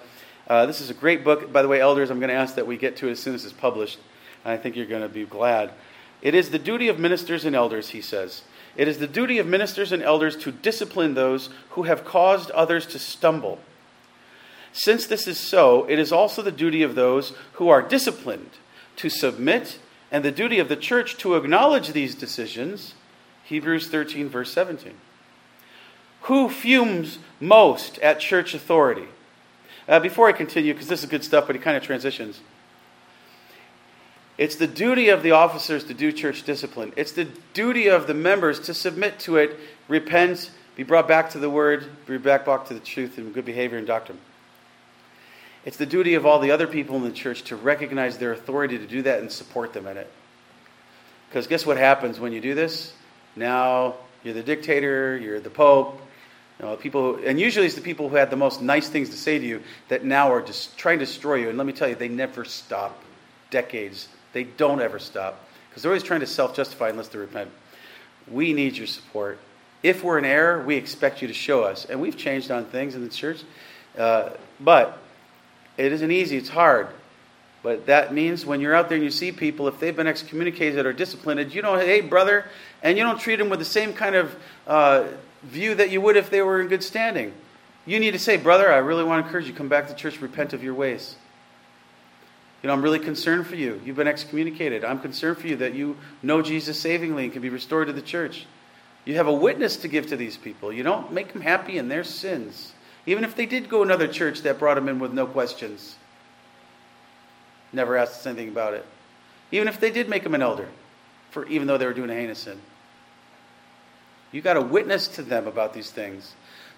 Uh, this is a great book. By the way, elders, I'm going to ask that we get to it as soon as it's published. I think you're going to be glad. It is the duty of ministers and elders, he says. It is the duty of ministers and elders to discipline those who have caused others to stumble. Since this is so, it is also the duty of those who are disciplined to submit, and the duty of the church to acknowledge these decisions. Hebrews 13, verse 17. Who fumes most at church authority? Uh, before I continue, because this is good stuff, but he kind of transitions. It's the duty of the officers to do church discipline. It's the duty of the members to submit to it, repent, be brought back to the word, be brought back to the truth and good behavior and doctrine. It's the duty of all the other people in the church to recognize their authority to do that and support them in it. Because guess what happens when you do this? Now you're the dictator, you're the pope. You know, people, and usually it's the people who had the most nice things to say to you that now are just trying to destroy you. And let me tell you, they never stop. Decades, they don't ever stop because they're always trying to self-justify unless they repent. We need your support. If we're in error, we expect you to show us. And we've changed on things in the church, uh, but it isn't easy. It's hard. But that means when you're out there and you see people, if they've been excommunicated or disciplined, you don't, hey, brother, and you don't treat them with the same kind of uh, view that you would if they were in good standing. You need to say, brother, I really want to encourage you, come back to church, repent of your ways. You know, I'm really concerned for you. You've been excommunicated. I'm concerned for you that you know Jesus savingly and can be restored to the church. You have a witness to give to these people. You don't make them happy in their sins. Even if they did go another church that brought them in with no questions, never asked us anything about it. Even if they did make them an elder, for even though they were doing a heinous sin. You got to witness to them about these things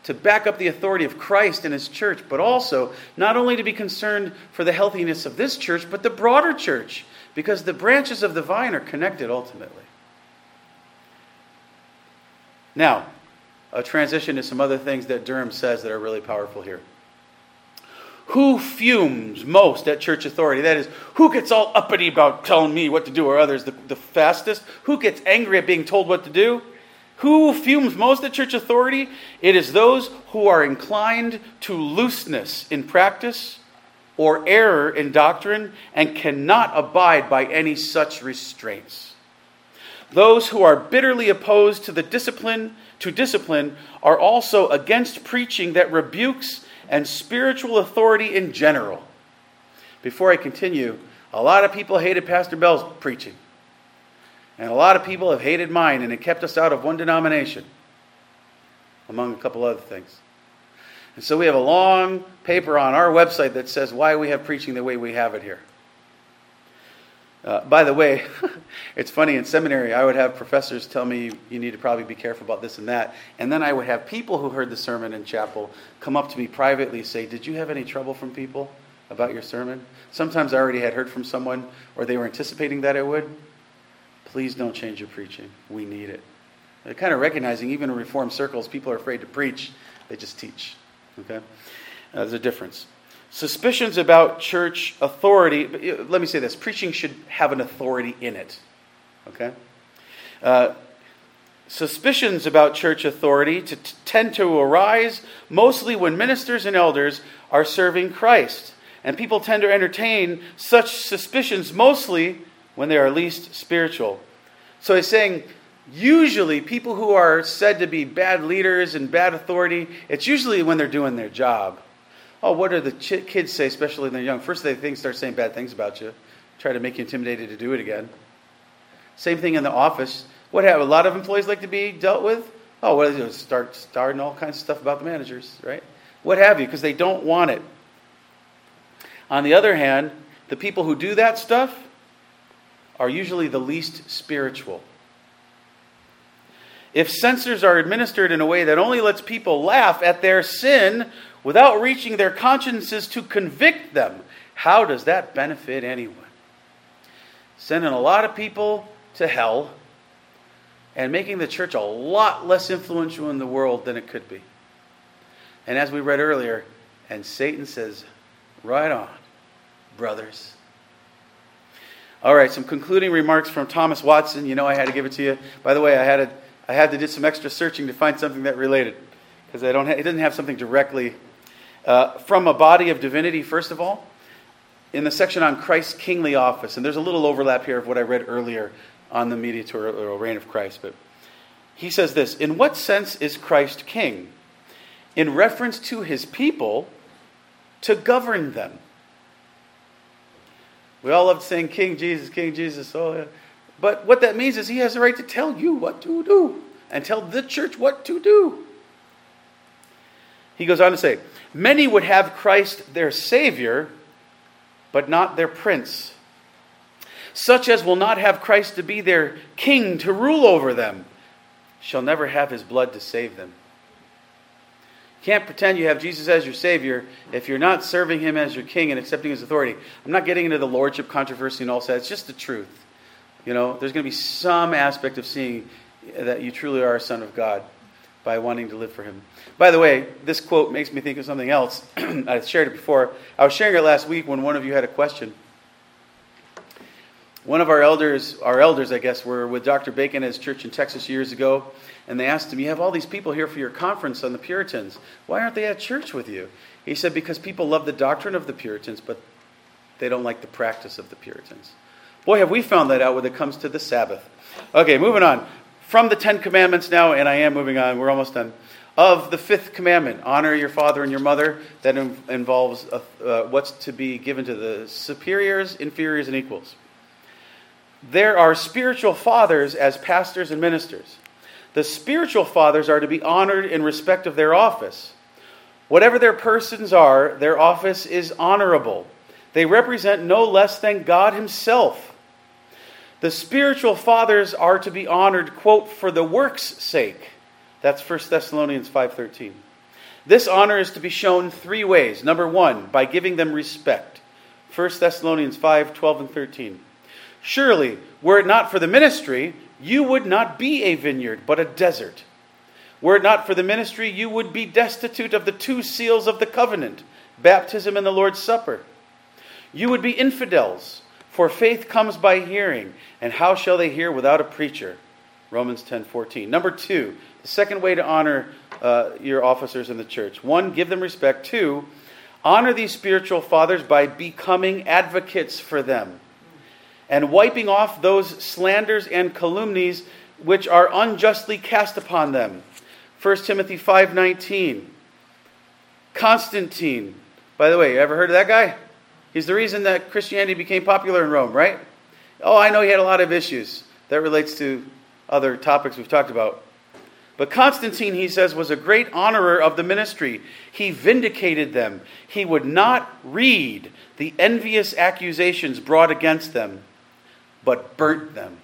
to back up the authority of Christ and his church, but also not only to be concerned for the healthiness of this church, but the broader church, because the branches of the vine are connected ultimately. Now, a transition to some other things that Durham says that are really powerful here. Who fumes most at church authority? That is, who gets all uppity about telling me what to do or others the, the fastest? Who gets angry at being told what to do? Who fumes most at church authority? It is those who are inclined to looseness in practice or error in doctrine and cannot abide by any such restraints. Those who are bitterly opposed to the discipline to discipline are also against preaching that rebukes and spiritual authority in general. Before I continue, a lot of people hated Pastor Bell's preaching. And a lot of people have hated mine, and it kept us out of one denomination, among a couple other things. And so we have a long paper on our website that says why we have preaching the way we have it here. Uh, by the way, it's funny in seminary, I would have professors tell me you need to probably be careful about this and that. And then I would have people who heard the sermon in chapel come up to me privately say, Did you have any trouble from people about your sermon? Sometimes I already had heard from someone, or they were anticipating that I would. Please don't change your preaching. We need it. They're kind of recognizing, even in reform circles, people are afraid to preach, they just teach. Okay? Uh, there's a difference. Suspicions about church authority, let me say this preaching should have an authority in it. Okay? Uh, suspicions about church authority to t- tend to arise mostly when ministers and elders are serving Christ. And people tend to entertain such suspicions mostly when they are least spiritual. So he's saying, usually people who are said to be bad leaders and bad authority, it's usually when they're doing their job. Oh, what do the ch- kids say, especially when they're young? First, they think start saying bad things about you, try to make you intimidated to do it again. Same thing in the office. What have a lot of employees like to be dealt with? Oh, what do they do? Start starting all kinds of stuff about the managers, right? What have you? Because they don't want it. On the other hand, the people who do that stuff, are usually the least spiritual. If censures are administered in a way that only lets people laugh at their sin without reaching their consciences to convict them, how does that benefit anyone? Sending a lot of people to hell and making the church a lot less influential in the world than it could be. And as we read earlier, and Satan says, right on, brothers. All right, some concluding remarks from Thomas Watson. You know I had to give it to you. By the way, I had to, I had to do some extra searching to find something that related because I don't ha- it doesn't have something directly uh, from a body of divinity. First of all, in the section on Christ's kingly office, and there's a little overlap here of what I read earlier on the mediatorial reign of Christ, but he says this: In what sense is Christ king? In reference to his people, to govern them we all love saying King Jesus, King Jesus. Oh, yeah. But what that means is he has the right to tell you what to do and tell the church what to do. He goes on to say, Many would have Christ their Savior, but not their Prince. Such as will not have Christ to be their King to rule over them, shall never have his blood to save them can't pretend you have Jesus as your Savior if you're not serving Him as your King and accepting His authority. I'm not getting into the lordship controversy and all that. It's just the truth. You know, there's going to be some aspect of seeing that you truly are a son of God by wanting to live for Him. By the way, this quote makes me think of something else. I shared it before. I was sharing it last week when one of you had a question. One of our elders, our elders, I guess, were with Dr. Bacon at his church in Texas years ago, and they asked him, You have all these people here for your conference on the Puritans. Why aren't they at church with you? He said, Because people love the doctrine of the Puritans, but they don't like the practice of the Puritans. Boy, have we found that out when it comes to the Sabbath. Okay, moving on. From the Ten Commandments now, and I am moving on, we're almost done. Of the fifth commandment, honor your father and your mother, that involves uh, uh, what's to be given to the superiors, inferiors, and equals. There are spiritual fathers as pastors and ministers. The spiritual fathers are to be honored in respect of their office. Whatever their persons are, their office is honorable. They represent no less than God Himself. The spiritual fathers are to be honored, quote, for the work's sake. That's 1 Thessalonians 5:13. This honor is to be shown three ways. Number 1, by giving them respect. 1 Thessalonians 5:12 and 13. Surely, were it not for the ministry, you would not be a vineyard, but a desert. Were it not for the ministry, you would be destitute of the two seals of the covenant, baptism and the Lord's Supper. You would be infidels, for faith comes by hearing, and how shall they hear without a preacher? Romans 10:14. Number 2, the second way to honor uh, your officers in the church. One, give them respect. Two, honor these spiritual fathers by becoming advocates for them and wiping off those slanders and calumnies which are unjustly cast upon them. 1 Timothy 5:19. Constantine. By the way, you ever heard of that guy? He's the reason that Christianity became popular in Rome, right? Oh, I know he had a lot of issues. That relates to other topics we've talked about. But Constantine, he says, was a great honorer of the ministry. He vindicated them. He would not read the envious accusations brought against them, but burnt them.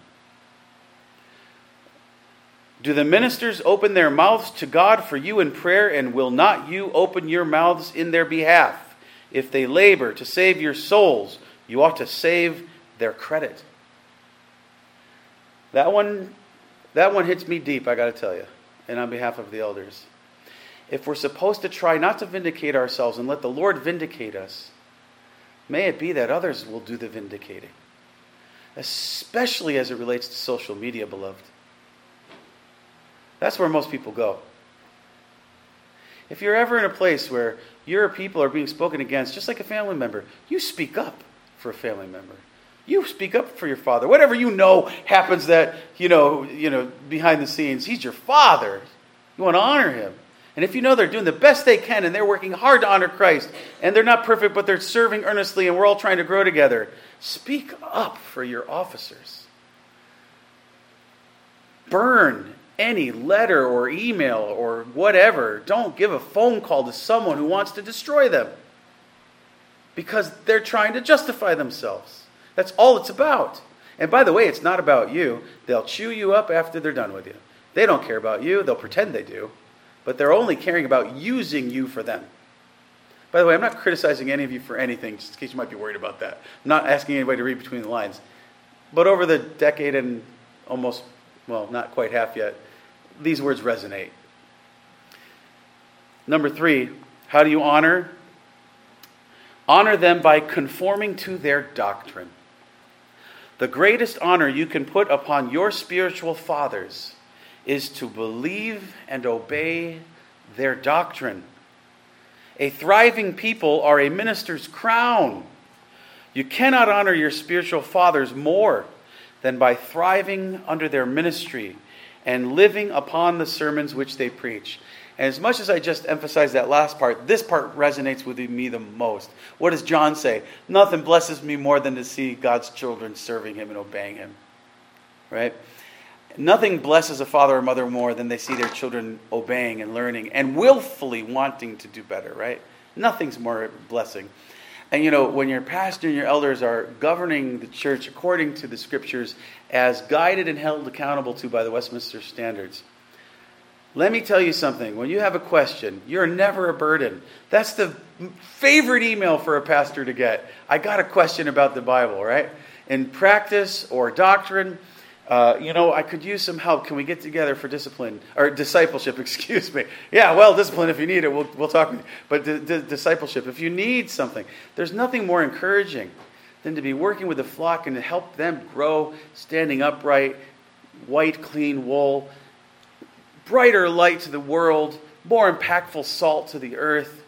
Do the ministers open their mouths to God for you in prayer, and will not you open your mouths in their behalf? If they labor to save your souls, you ought to save their credit. That one, that one hits me deep, I got to tell you, and on behalf of the elders. If we're supposed to try not to vindicate ourselves and let the Lord vindicate us, may it be that others will do the vindicating especially as it relates to social media, beloved. That's where most people go. If you're ever in a place where your people are being spoken against, just like a family member, you speak up for a family member. You speak up for your father. Whatever you know happens that, you know, you know, behind the scenes, he's your father. You want to honor him. And if you know they're doing the best they can and they're working hard to honor Christ, and they're not perfect, but they're serving earnestly and we're all trying to grow together, speak up for your officers. Burn any letter or email or whatever. Don't give a phone call to someone who wants to destroy them because they're trying to justify themselves. That's all it's about. And by the way, it's not about you. They'll chew you up after they're done with you. They don't care about you, they'll pretend they do but they're only caring about using you for them. By the way, I'm not criticizing any of you for anything, just in case you might be worried about that. I'm not asking anybody to read between the lines. But over the decade and almost, well, not quite half yet, these words resonate. Number three, how do you honor? Honor them by conforming to their doctrine. The greatest honor you can put upon your spiritual fathers is to believe and obey their doctrine. A thriving people are a minister's crown. You cannot honor your spiritual fathers more than by thriving under their ministry and living upon the sermons which they preach. And as much as I just emphasized that last part, this part resonates with me the most. What does John say? Nothing blesses me more than to see God's children serving Him and obeying Him. Right? Nothing blesses a father or mother more than they see their children obeying and learning and willfully wanting to do better, right? Nothing's more a blessing. And you know, when your pastor and your elders are governing the church according to the scriptures as guided and held accountable to by the Westminster Standards, let me tell you something. When you have a question, you're never a burden. That's the favorite email for a pastor to get. I got a question about the Bible, right? In practice or doctrine, Uh, you know, I could use some help. Can we get together for discipline or discipleship? Excuse me. Yeah, well, discipline if you need it. We'll, we'll talk. But d- d- discipleship, if you need something, there's nothing more encouraging than to be working with the flock and to help them grow, standing upright, white, clean wool, brighter light to the world, more impactful salt to the earth,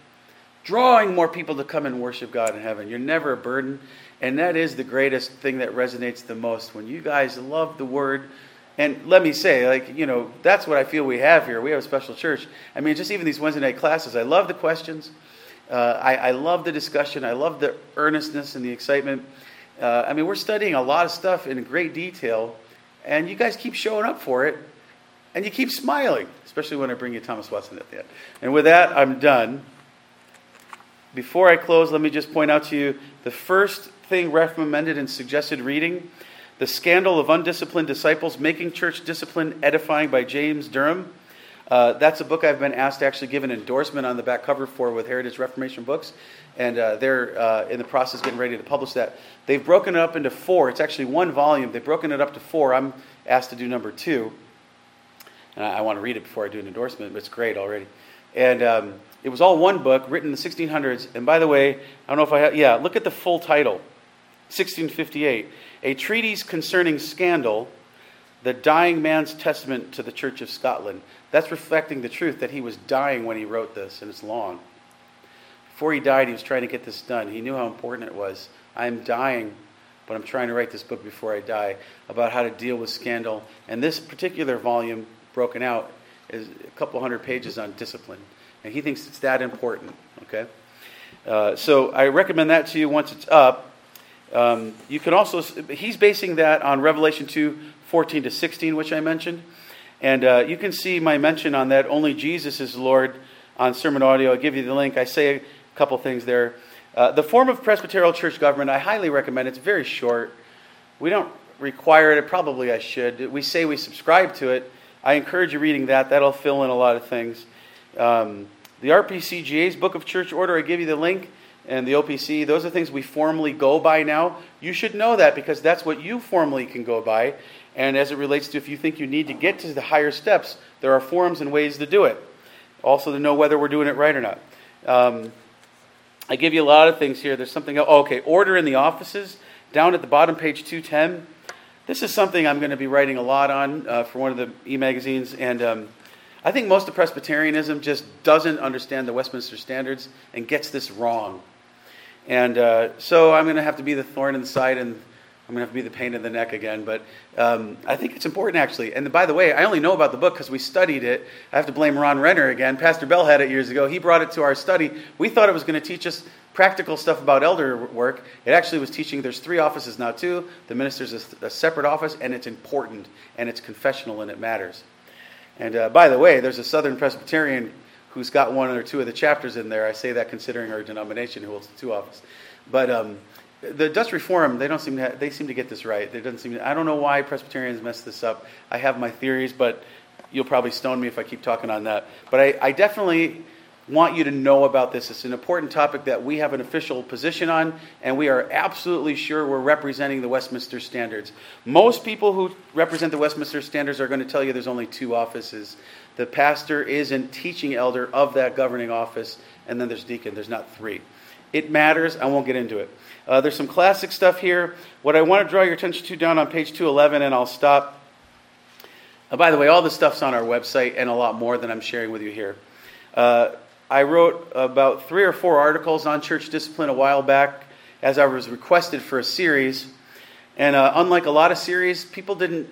drawing more people to come and worship God in heaven. You're never a burden. And that is the greatest thing that resonates the most. When you guys love the word, and let me say, like, you know, that's what I feel we have here. We have a special church. I mean, just even these Wednesday night classes, I love the questions. Uh, I, I, love the discussion. I love the earnestness and the excitement. Uh, I mean, we're studying a lot of stuff in great detail, and you guys keep showing up for it, and you keep smiling, especially when I bring you Thomas Watson at the end. And with that, I'm done. Before I close, let me just point out to you the first thing recommended and suggested reading The Scandal of Undisciplined Disciples Making Church Discipline Edifying by James Durham. Uh, that's a book I've been asked to actually give an endorsement on the back cover for with Heritage Reformation Books, and uh, they're uh, in the process getting ready to publish that. They've broken it up into four. It's actually one volume. They've broken it up to four. I'm asked to do number two. And I, I want to read it before I do an endorsement, but it's great already. And um, it was all one book written in the 1600s. And by the way, I don't know if I have, yeah, look at the full title 1658, a treatise concerning scandal, the dying man's testament to the Church of Scotland. That's reflecting the truth that he was dying when he wrote this, and it's long. Before he died, he was trying to get this done. He knew how important it was. I'm dying, but I'm trying to write this book before I die about how to deal with scandal. And this particular volume, broken out, is a couple hundred pages on discipline. And he thinks it's that important, okay? Uh, so I recommend that to you once it's up. Um, you can also, he's basing that on Revelation 2 14 to 16, which I mentioned. And uh, you can see my mention on that, Only Jesus is Lord, on Sermon Audio. I'll give you the link. I say a couple things there. Uh, the form of Presbyterial church government, I highly recommend. It's very short. We don't require it. Probably I should. We say we subscribe to it. I encourage you reading that. That'll fill in a lot of things. Um, the RPCGA's Book of Church Order, I give you the link and the OPC, those are things we formally go by now. You should know that because that's what you formally can go by. And as it relates to if you think you need to get to the higher steps, there are forms and ways to do it. Also, to know whether we're doing it right or not. Um, I give you a lot of things here. There's something else. Oh, okay, order in the offices. Down at the bottom, page 210. This is something I'm going to be writing a lot on uh, for one of the e magazines. And um, I think most of Presbyterianism just doesn't understand the Westminster Standards and gets this wrong. And uh, so I'm going to have to be the thorn in the side and I'm going to have to be the pain in the neck again. But um, I think it's important, actually. And by the way, I only know about the book because we studied it. I have to blame Ron Renner again. Pastor Bell had it years ago. He brought it to our study. We thought it was going to teach us practical stuff about elder work. It actually was teaching there's three offices now, too. The minister's a, a separate office, and it's important, and it's confessional, and it matters. And uh, by the way, there's a Southern Presbyterian who's got one or two of the chapters in there. I say that considering our denomination who holds the two offices. But um, the Dutch Reform, they don't seem to have, they seem to get this right. They doesn't seem to, I don't know why Presbyterians mess this up. I have my theories, but you'll probably stone me if I keep talking on that. But I, I definitely want you to know about this. It's an important topic that we have an official position on, and we are absolutely sure we're representing the Westminster Standards. Most people who represent the Westminster Standards are going to tell you there's only two offices. The pastor is a teaching elder of that governing office, and then there's deacon. There's not three. It matters. I won't get into it. Uh, there's some classic stuff here. What I want to draw your attention to down on page 211, and I'll stop. Uh, by the way, all this stuff's on our website and a lot more than I'm sharing with you here. Uh, I wrote about three or four articles on church discipline a while back as I was requested for a series. And uh, unlike a lot of series, people didn't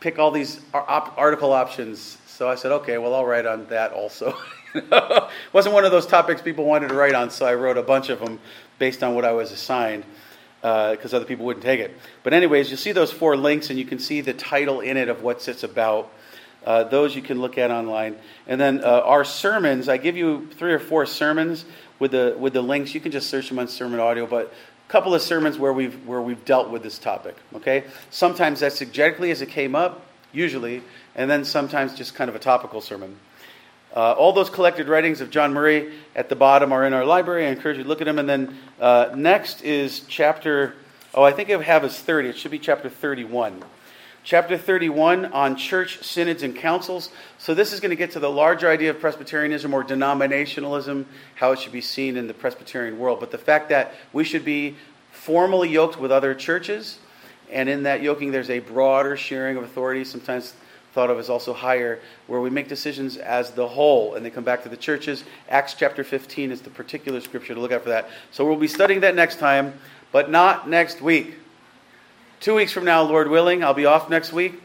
pick all these op- article options. So I said, okay, well, I'll write on that also. wasn't one of those topics people wanted to write on, so I wrote a bunch of them based on what I was assigned because uh, other people wouldn't take it. But, anyways, you'll see those four links and you can see the title in it of what it's about. Uh, those you can look at online. And then uh, our sermons, I give you three or four sermons with the, with the links. You can just search them on Sermon Audio, but couple of sermons where we've, where we've dealt with this topic. Okay? Sometimes that's exegetically as it came up, usually, and then sometimes just kind of a topical sermon. Uh, all those collected writings of John Murray at the bottom are in our library. I encourage you to look at them. And then uh, next is chapter Oh, I think I have is 30. It should be chapter 31. Chapter 31 on church synods and councils. So, this is going to get to the larger idea of Presbyterianism or denominationalism, how it should be seen in the Presbyterian world. But the fact that we should be formally yoked with other churches, and in that yoking, there's a broader sharing of authority, sometimes thought of as also higher, where we make decisions as the whole, and they come back to the churches. Acts chapter 15 is the particular scripture to look at for that. So, we'll be studying that next time but not next week. Two weeks from now, Lord willing, I'll be off next week.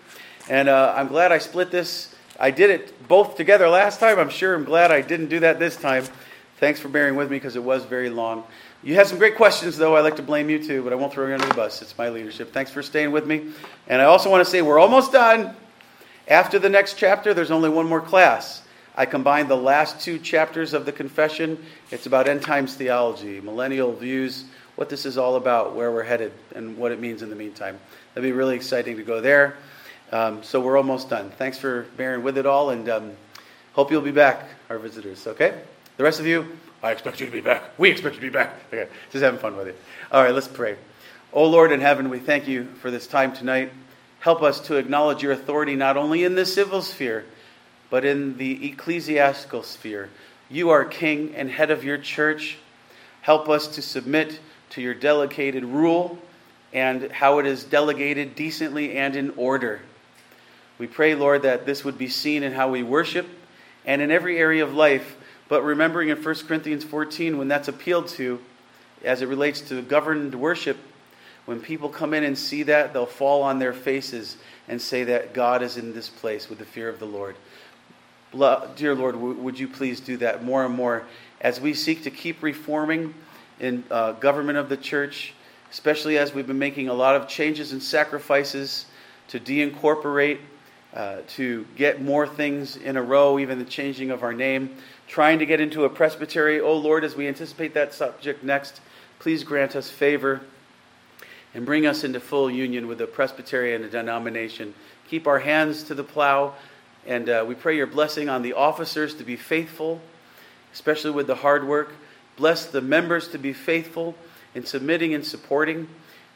And uh, I'm glad I split this. I did it both together last time. I'm sure I'm glad I didn't do that this time. Thanks for bearing with me because it was very long. You had some great questions, though. I like to blame you too, but I won't throw you under the bus. It's my leadership. Thanks for staying with me. And I also want to say we're almost done. After the next chapter, there's only one more class. I combined the last two chapters of the confession. It's about end times theology, millennial views what this is all about, where we're headed, and what it means in the meantime. That'd be really exciting to go there. Um, so we're almost done. Thanks for bearing with it all, and um, hope you'll be back, our visitors. Okay? The rest of you, I expect you to be back. We expect you to be back. Okay, just having fun with it. All right, let's pray. Oh Lord in heaven, we thank you for this time tonight. Help us to acknowledge your authority not only in the civil sphere, but in the ecclesiastical sphere. You are king and head of your church. Help us to submit to your delegated rule and how it is delegated decently and in order. We pray, Lord, that this would be seen in how we worship and in every area of life. But remembering in 1 Corinthians 14, when that's appealed to, as it relates to governed worship, when people come in and see that, they'll fall on their faces and say that God is in this place with the fear of the Lord. Dear Lord, would you please do that more and more as we seek to keep reforming in uh, government of the church, especially as we've been making a lot of changes and sacrifices to deincorporate, uh, to get more things in a row, even the changing of our name, trying to get into a presbytery. Oh Lord, as we anticipate that subject next, please grant us favor and bring us into full union with the presbytery and the denomination. Keep our hands to the plow, and uh, we pray your blessing on the officers to be faithful, especially with the hard work. Bless the members to be faithful in submitting and supporting,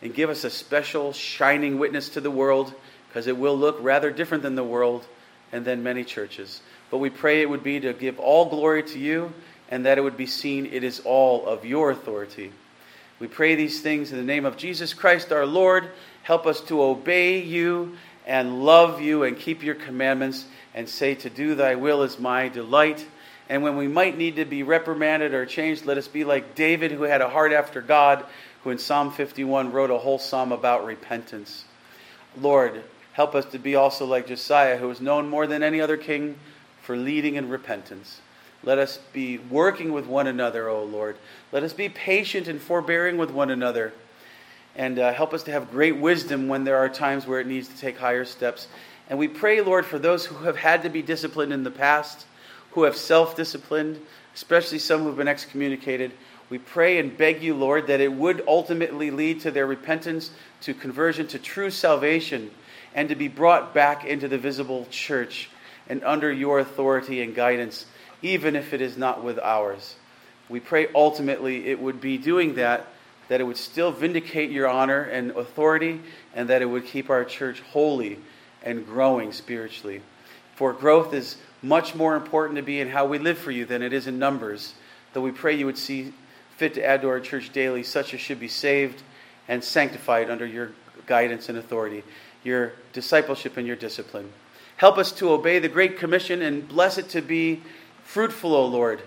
and give us a special shining witness to the world, because it will look rather different than the world and than many churches. But we pray it would be to give all glory to you, and that it would be seen it is all of your authority. We pray these things in the name of Jesus Christ our Lord. Help us to obey you and love you and keep your commandments and say, To do thy will is my delight. And when we might need to be reprimanded or changed, let us be like David, who had a heart after God, who in Psalm 51 wrote a whole psalm about repentance. Lord, help us to be also like Josiah, who was known more than any other king for leading in repentance. Let us be working with one another, O Lord. Let us be patient and forbearing with one another. And uh, help us to have great wisdom when there are times where it needs to take higher steps. And we pray, Lord, for those who have had to be disciplined in the past who have self disciplined, especially some who have been excommunicated. We pray and beg you, Lord, that it would ultimately lead to their repentance, to conversion, to true salvation, and to be brought back into the visible church and under your authority and guidance, even if it is not with ours. We pray ultimately it would be doing that, that it would still vindicate your honor and authority, and that it would keep our church holy and growing spiritually. For growth is much more important to be in how we live for you than it is in numbers. Though we pray you would see fit to add to our church daily such as should be saved and sanctified under your guidance and authority, your discipleship and your discipline. Help us to obey the Great Commission and bless it to be fruitful, O Lord,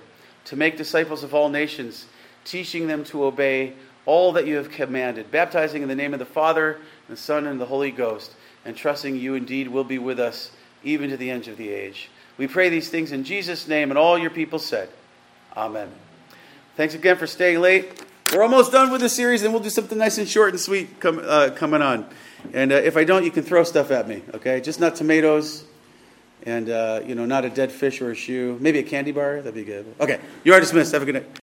to make disciples of all nations, teaching them to obey all that you have commanded, baptizing in the name of the Father, and the Son, and the Holy Ghost, and trusting you indeed will be with us even to the end of the age. We pray these things in Jesus' name, and all your people said, Amen. Thanks again for staying late. We're almost done with the series, and we'll do something nice and short and sweet uh, coming on. And uh, if I don't, you can throw stuff at me, okay? Just not tomatoes, and uh, you know, not a dead fish or a shoe. Maybe a candy bar. That'd be good. Okay, you are dismissed. Have a good night.